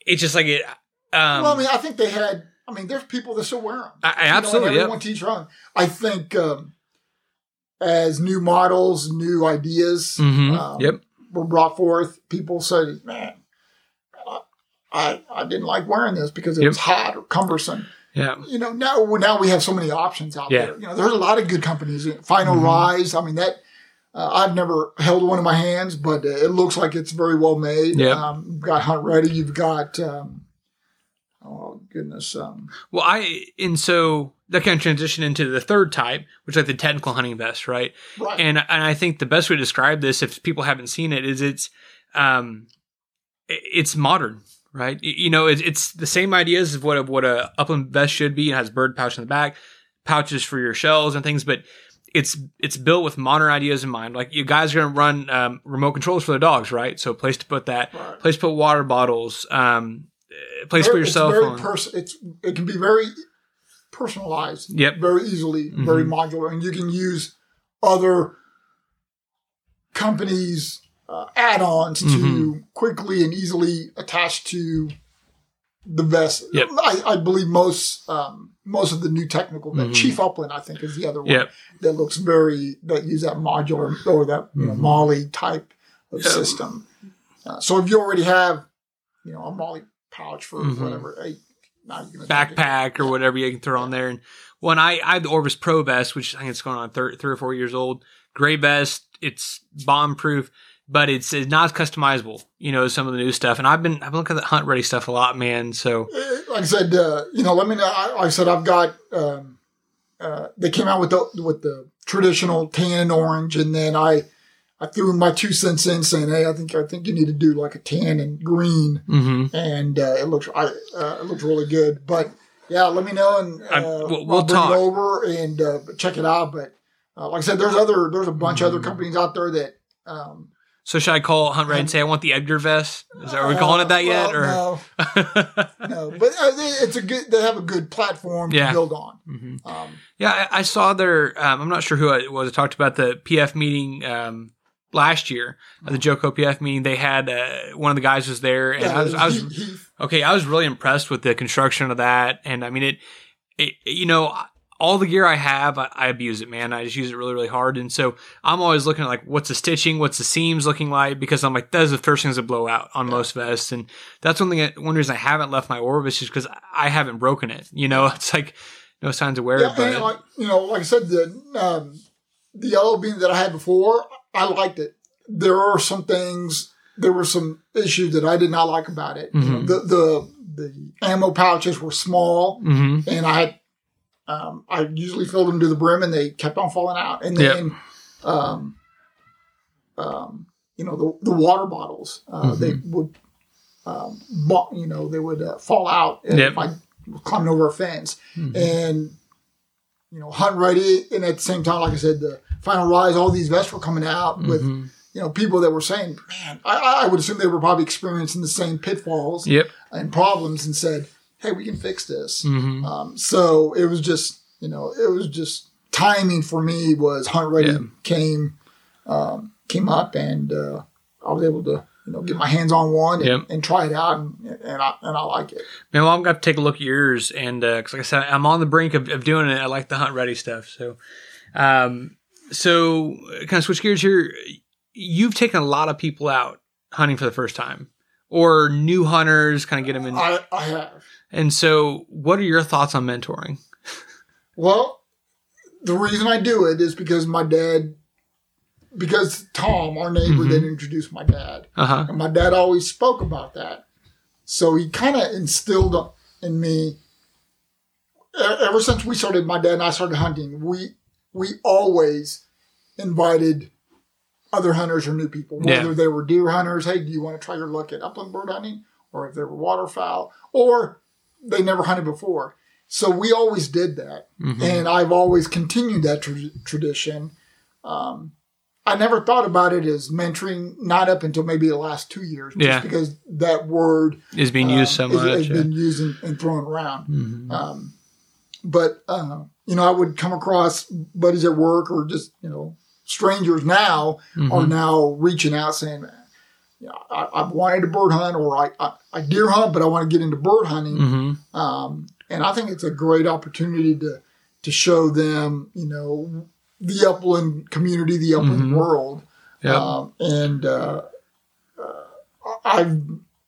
[SPEAKER 1] it's just like it. Um,
[SPEAKER 2] well, I mean, I think they had I mean, there's people that still wear them.
[SPEAKER 1] I, I absolutely,
[SPEAKER 2] you know, everyone teach their own. I think um, as new models, new ideas
[SPEAKER 1] Mhm.
[SPEAKER 2] um,
[SPEAKER 1] Yep.
[SPEAKER 2] were brought forth, people say, "Man, I, I, didn't like wearing this because it
[SPEAKER 1] Yep.
[SPEAKER 2] was hot or cumbersome."
[SPEAKER 1] Yeah.
[SPEAKER 2] You know, now now we have so many options out
[SPEAKER 1] Yeah.
[SPEAKER 2] there. You know, there's a lot of good companies. Final
[SPEAKER 1] Mhm.
[SPEAKER 2] Rise. I mean that. Uh, I've never held one in my hands, but uh, it looks like it's very well made.
[SPEAKER 1] Yep.
[SPEAKER 2] Um, you've got Hunt Ready. You've got. Um, oh goodness. Um,
[SPEAKER 1] Well, I and so that kind of transition into the third type, which is like the technical hunting vest, right?
[SPEAKER 2] right.
[SPEAKER 1] And and I think the best way to describe this, if people haven't seen it, is it's um, it's modern, right? You know, it's, it's the same ideas of what a, what a upland vest should be. It has bird pouch in the back, pouches for your shells and things, but it's it's built with modern ideas in mind. Like you guys are gonna run um, remote controls for the dogs, right? So place to put that,
[SPEAKER 2] Right.
[SPEAKER 1] place to put water bottles, um, uh, place for
[SPEAKER 2] Very-
[SPEAKER 1] your
[SPEAKER 2] it's very pers- it's it can be very personalized.
[SPEAKER 1] Yep.
[SPEAKER 2] Very easily, very
[SPEAKER 1] Mhm.
[SPEAKER 2] modular, and you can use other companies' uh, add-ons to
[SPEAKER 1] Mhm.
[SPEAKER 2] quickly and easily attach to the vest.
[SPEAKER 1] Yep.
[SPEAKER 2] I, I believe most um, most of the new technical
[SPEAKER 1] Mhm.
[SPEAKER 2] Chief Upland, I think, is the other one
[SPEAKER 1] Yep.
[SPEAKER 2] that looks very that use that modular or that you know,
[SPEAKER 1] Mhm.
[SPEAKER 2] MOLLE type of
[SPEAKER 1] Yeah.
[SPEAKER 2] system. Uh, so if you already have, you know, a MOLLE pouch for
[SPEAKER 1] Mhm.
[SPEAKER 2] whatever, hey,
[SPEAKER 1] backpack or whatever you can throw on there. And when I, I have the Orvis Pro vest, which I think it's going on thir- three or four years old, gray vest. It's bomb proof, but it's, it's not as customizable, you know, as some of the new stuff. And I've been I've been looking at the hunt ready stuff a lot, man. So
[SPEAKER 2] Like I said, uh, you know, let me know. I, like I said I've got. Um, uh, they came out with the with the traditional tan and orange, and then I I threw my two cents in, saying, "Hey, I think I think you need to do like a tan and green."
[SPEAKER 1] mhm.
[SPEAKER 2] and uh, it looks I, uh, it looks really good. But yeah, let me know and uh,
[SPEAKER 1] I- we'll-
[SPEAKER 2] we'll, bring
[SPEAKER 1] talk.
[SPEAKER 2] it over and uh, check it out. But uh, like I said, there's other there's a bunch of other
[SPEAKER 1] Mhm.
[SPEAKER 2] companies out there that. Um,
[SPEAKER 1] so should I call Hunt Ready and say I want the Edgar vest? Is that, are we calling it that yet?
[SPEAKER 2] uh, well,
[SPEAKER 1] or
[SPEAKER 2] no, <laughs> no, but uh, they- it's a good. They have a good platform
[SPEAKER 1] Yeah.
[SPEAKER 2] to build on.
[SPEAKER 1] Mhm.
[SPEAKER 2] Um,
[SPEAKER 1] Yeah, I, I saw their. Um, I'm not sure who it was. I talked about the PF meeting um, last year, at the Joe PF meeting. They had uh, one of the guys was there, and
[SPEAKER 2] yeah,
[SPEAKER 1] I was, I was okay. I was really impressed with the construction of that, and I mean it. it you know, all the gear I have, I, I abuse it, man. I just use it really, really hard, and so I'm always looking at like what's the stitching, what's the seams looking like, because I'm like that's the first things that blow out on most vests, and that's one thing. That, one reason I haven't left my Orvis is because I haven't broken it. You know, <laughs> it's like no signs of wear.
[SPEAKER 2] Yeah,
[SPEAKER 1] but
[SPEAKER 2] and like you know, like I said, the um, the LL Bean that I had before, I liked it. There are some things, there were some issues that I did not like about it.
[SPEAKER 1] Mhm.
[SPEAKER 2] the the the ammo pouches were small,
[SPEAKER 1] hmm
[SPEAKER 2] and I had um, I usually filled them to the brim, and they kept on falling out. And
[SPEAKER 1] Yep.
[SPEAKER 2] then, um, um, you know, the the water bottles, uh, they
[SPEAKER 1] Mm-hmm.
[SPEAKER 2] would, um, bo- you know, they would uh, fall out
[SPEAKER 1] Yep.
[SPEAKER 2] if I climbing over a fence
[SPEAKER 1] Mhm.
[SPEAKER 2] and you know hunt ready and at the same time like i said the final rise all these vests were coming out with
[SPEAKER 1] Mhm.
[SPEAKER 2] you know people that were saying man I, I would assume they were probably experiencing the same pitfalls
[SPEAKER 1] Yep.
[SPEAKER 2] and problems and said hey we can fix this
[SPEAKER 1] hmm
[SPEAKER 2] um, so it was just you know it was just timing for me was hunt ready
[SPEAKER 1] Yeah.
[SPEAKER 2] came um, came up and uh, i was able to you know get my hands on one and,
[SPEAKER 1] Yep.
[SPEAKER 2] and try it out and, and i and i like it
[SPEAKER 1] Man, well, I'm going to take a look at yours, and because like I said, I'm on the brink of, of doing it. I like the hunt ready stuff. So, um, so kind of switch gears here. You've taken a lot of people out hunting for the first time, or new hunters, kind of get them in.
[SPEAKER 2] i i have
[SPEAKER 1] And so, what are your thoughts on mentoring?
[SPEAKER 2] Well, the reason I do it is because my dad, because Tom, our neighbor,
[SPEAKER 1] Mhm.
[SPEAKER 2] then introduced my dad,
[SPEAKER 1] Uh huh.
[SPEAKER 2] and my dad always spoke about that. So he kind of instilled in me. Ever since we started, my dad and I started hunting. We we always invited other hunters or new people,
[SPEAKER 1] Yeah.
[SPEAKER 2] whether they were deer hunters. Hey, do you want to try your luck at upland bird hunting? Or if they were waterfowl, or they never hunted before. So we always did that
[SPEAKER 1] Mhm.
[SPEAKER 2] and I've always continued that tra- tradition. Um, I never thought about it as mentoring, not up until maybe the last two years, just
[SPEAKER 1] Yeah.
[SPEAKER 2] because that word
[SPEAKER 1] Is being used so
[SPEAKER 2] um,
[SPEAKER 1] much.
[SPEAKER 2] has
[SPEAKER 1] yeah.
[SPEAKER 2] been used and, and thrown around.
[SPEAKER 1] Mhm.
[SPEAKER 2] Um, but uh, you know, I would come across buddies at work or just you know strangers now are
[SPEAKER 1] Mhm.
[SPEAKER 2] now reaching out saying, you know, I, I've wanted to bird hunt or I, I, I deer hunt, but I want to get into bird hunting.
[SPEAKER 1] Mhm.
[SPEAKER 2] Um, and I think it's a great opportunity to to show them, you know, the upland community, the upland world,
[SPEAKER 3] Yep.
[SPEAKER 2] um, and uh, uh, I've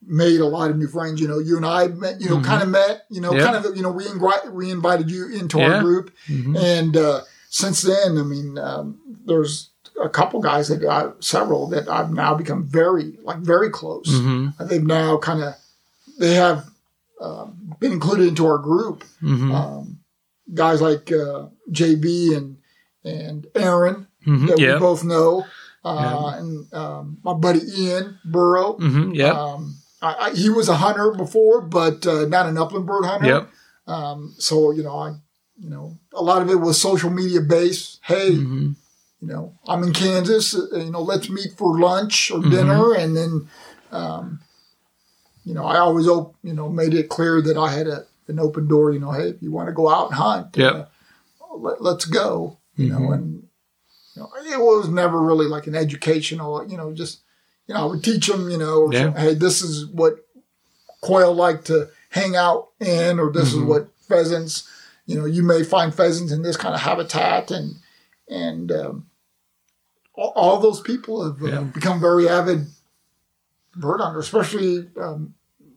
[SPEAKER 2] made a lot of new friends. You know, you and I met, you know, kind of met. You know,
[SPEAKER 3] Mm-hmm.
[SPEAKER 2] Kind of, you know, we we invited you into
[SPEAKER 3] Yeah.
[SPEAKER 2] our group,
[SPEAKER 3] Mhm.
[SPEAKER 2] and uh, since then, I mean, um, there's a couple guys that I, several that I've now become very like very close.
[SPEAKER 3] Mhm.
[SPEAKER 2] They've now kind of they have um, been included into our group.
[SPEAKER 3] Mhm.
[SPEAKER 2] Um, guys like uh, JB and and Aaron
[SPEAKER 3] Mhm.
[SPEAKER 2] that
[SPEAKER 3] Yeah.
[SPEAKER 2] we both know, uh,
[SPEAKER 3] Yeah.
[SPEAKER 2] and um, my buddy Ian Burrow.
[SPEAKER 3] Mhm. Yep.
[SPEAKER 2] Um, I, I, he was a hunter before, but uh, not an upland bird hunter.
[SPEAKER 3] Yep.
[SPEAKER 2] Um, so you know, I, you know, a lot of it was social media based. Hey,
[SPEAKER 3] Mhm.
[SPEAKER 2] you know, I'm in Kansas. uh, You know, let's meet for lunch or
[SPEAKER 3] Mm-hmm.
[SPEAKER 2] dinner, and then, um, you know, I always, op- you know, made it clear that I had a, an open door. You know, hey, if you want to go out and hunt,
[SPEAKER 3] Yep.
[SPEAKER 2] uh, let, let's go. You
[SPEAKER 3] Mm-hmm.
[SPEAKER 2] know, and you know, it was never really like an educational. You know, just you know, I would teach them. You know,
[SPEAKER 3] Yeah.
[SPEAKER 2] hey, this is what quail like to hang out in, or this
[SPEAKER 3] Mm-hmm.
[SPEAKER 2] is what pheasants. You know, you may find pheasants in this kind of habitat, and and um, all, all those people have uh,
[SPEAKER 3] Yeah.
[SPEAKER 2] become very avid bird hunters, especially um,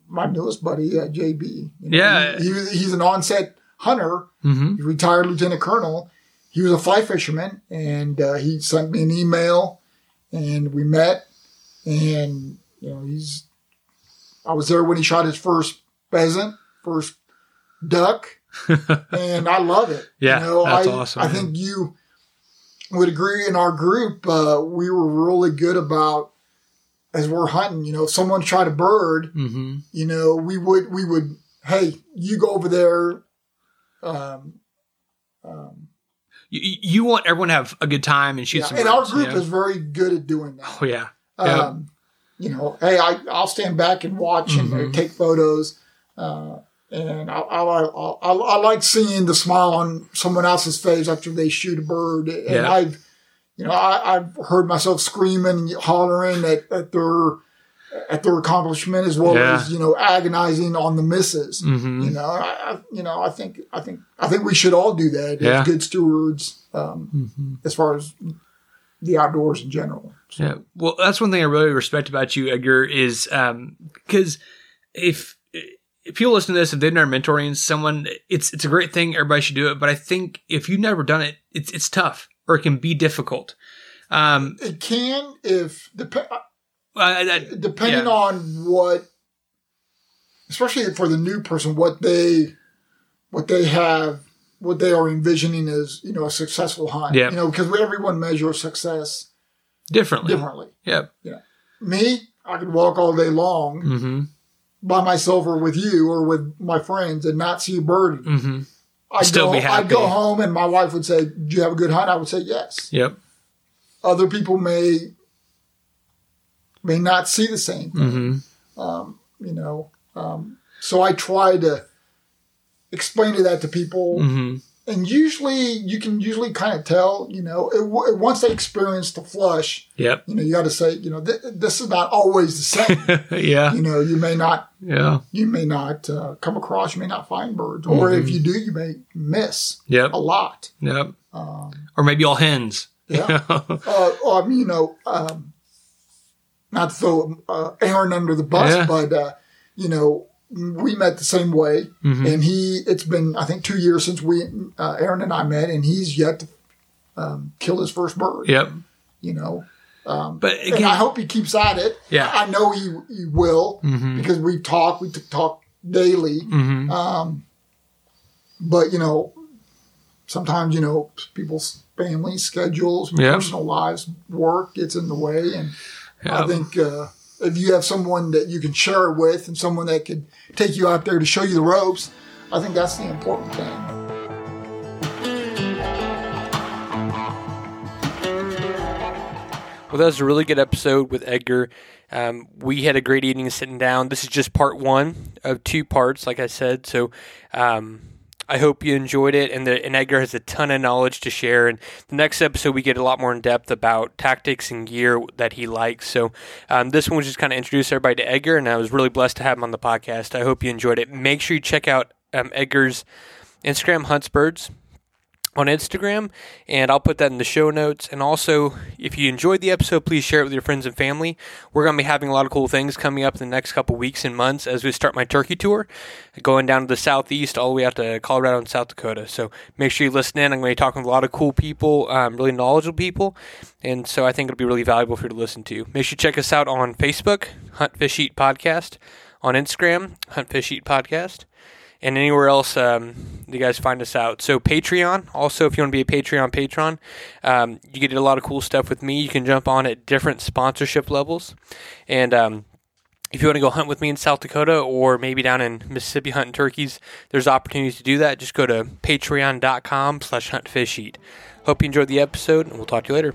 [SPEAKER 2] my newest buddy uh, JB. You know,
[SPEAKER 3] Yeah.
[SPEAKER 2] he, he- he's an onset hunter.
[SPEAKER 3] Mhm.
[SPEAKER 2] A retired lieutenant colonel. He was a fly fisherman, and uh, he sent me an email, and we met, and you know he's. I was there when he shot his first pheasant, first duck, <laughs> and I love it.
[SPEAKER 3] Yeah,
[SPEAKER 2] you know,
[SPEAKER 3] that's
[SPEAKER 2] I,
[SPEAKER 3] awesome,
[SPEAKER 2] I
[SPEAKER 3] man.
[SPEAKER 2] think you would agree. In our group, uh, we were really good about as we're hunting. You know, if someone shot a bird,
[SPEAKER 3] Mhm.
[SPEAKER 2] you know, we would we would hey, you go over there. Um, um,
[SPEAKER 3] You, you want everyone to have a good time and shoot
[SPEAKER 2] yeah,
[SPEAKER 3] some
[SPEAKER 2] and our group
[SPEAKER 3] you know?
[SPEAKER 2] is very good at doing that.
[SPEAKER 3] Oh yeah. Yeah.
[SPEAKER 2] Um, you know, hey, I I'll stand back and watch and uh, take photos, uh, and I I, I I I like seeing the smile on someone else's face after they shoot a bird, and
[SPEAKER 3] Yeah.
[SPEAKER 2] I've you know I, I've heard myself screaming and hollering at, at their at their accomplishment as well
[SPEAKER 3] Yeah.
[SPEAKER 2] as you know agonizing on the misses.
[SPEAKER 3] Mhm.
[SPEAKER 2] You know, I, I you know I think I think I think we should all do that
[SPEAKER 3] Yeah.
[SPEAKER 2] as good stewards um,
[SPEAKER 3] Mhm.
[SPEAKER 2] as far as the outdoors in general.
[SPEAKER 3] Yeah. Well, that's one thing I really respect about you, Edgar, is because if if people listen to this, if they've never mentoring someone, it's it's a great thing. Everybody should do it. But I think if you've never done it, it's it's tough or it can be difficult. Um,
[SPEAKER 2] It can if dep-
[SPEAKER 3] I, I,
[SPEAKER 2] depending
[SPEAKER 3] Yeah.
[SPEAKER 2] on what, especially for the new person, what they what they have, what they are envisioning is you know a successful hunt.
[SPEAKER 3] Yeah.
[SPEAKER 2] You know, because everyone measures success
[SPEAKER 3] differently.
[SPEAKER 2] differently.
[SPEAKER 3] Yeah.
[SPEAKER 2] Me, I could walk all day long
[SPEAKER 3] Mm-hmm.
[SPEAKER 2] by myself or with you or with my friends and not see a bird.
[SPEAKER 3] Mm-hmm.
[SPEAKER 2] I'd
[SPEAKER 3] Still
[SPEAKER 2] go,
[SPEAKER 3] be
[SPEAKER 2] I'd go home and my wife would say, "Do you have a good hunt?" I would say, "Yes."
[SPEAKER 3] Yep.
[SPEAKER 2] Other people may may not see the same thing.
[SPEAKER 3] Mm-hmm.
[SPEAKER 2] um, you know. Um, so I try to explain to that to people,
[SPEAKER 3] Mm-hmm.
[SPEAKER 2] and usually you can usually kind of tell, you know, it, once they experience the flush,
[SPEAKER 3] Yep.
[SPEAKER 2] you know, you got to say, you know, th- this is not always the same. <laughs>
[SPEAKER 3] yeah.
[SPEAKER 2] you know, you may not,
[SPEAKER 3] Yeah.
[SPEAKER 2] you may not uh, come across, you may not find birds, or if you do, you may miss
[SPEAKER 3] Yep.
[SPEAKER 2] a lot.
[SPEAKER 3] Yep.
[SPEAKER 2] Um,
[SPEAKER 3] Or maybe all hens.
[SPEAKER 2] Yeah. <laughs> uh, um, you know, um, not to throw uh, Aaron under the bus,
[SPEAKER 3] Yeah.
[SPEAKER 2] but uh, you know, we met the same way,
[SPEAKER 3] Mhm.
[SPEAKER 2] and he. It's been I think two years since we uh, Aaron and I met, and he's yet to um, kill his first bird.
[SPEAKER 3] Yep.
[SPEAKER 2] You know, um,
[SPEAKER 3] But
[SPEAKER 2] and I hope he keeps at it.
[SPEAKER 3] Yeah.
[SPEAKER 2] I know he he will
[SPEAKER 3] Mhm.
[SPEAKER 2] because we talk, we talk daily.
[SPEAKER 3] Mhm.
[SPEAKER 2] Um, but you know, sometimes you know people's family schedules,
[SPEAKER 3] Yeah.
[SPEAKER 2] personal lives, work gets in the way, and
[SPEAKER 3] Yeah.
[SPEAKER 2] I think uh, if you have someone that you can share it with and someone that could take you out there to show you the ropes, I think that's the important thing.
[SPEAKER 1] Well, that was a really good episode with Edgar. Um, we had a great evening sitting down. This is just part one of two parts, like I said. So um, I hope you enjoyed it. And, the, and Edgar has a ton of knowledge to share. And the next episode, we get a lot more in depth about tactics and gear that he likes. So um, this one was just kind of introduce everybody to Edgar, and I was really blessed to have him on the podcast. I hope you enjoyed it. Make sure you check out um, Edgar's Instagram, Hunts Birds on Instagram, and I'll put that in the show notes. And also, if you enjoyed the episode, please share it with your friends and family. We're going to be having a lot of cool things coming up in the next couple weeks and months as we start my turkey tour, going down to the southeast all the way out to Colorado and South Dakota. So make sure you listen in. I'm going to be talking with a lot of cool people, um, really knowledgeable people, and so I think it'll be really valuable for you to listen to. Make sure you check us out on Facebook, Hunt Fish Eat Podcast, on Instagram, Hunt Fish Eat Podcast and anywhere else um, you guys find us out. So Patreon, also if you want to be a Patreon patron, um, you get a lot of cool stuff with me. You can jump on at different sponsorship levels, and um, if you want to go hunt with me in South Dakota or maybe down in Mississippi hunting turkeys, there's opportunities to do that. Just go to patreon.com slash huntfisheat. Hope you enjoyed the episode, and we'll talk to you later.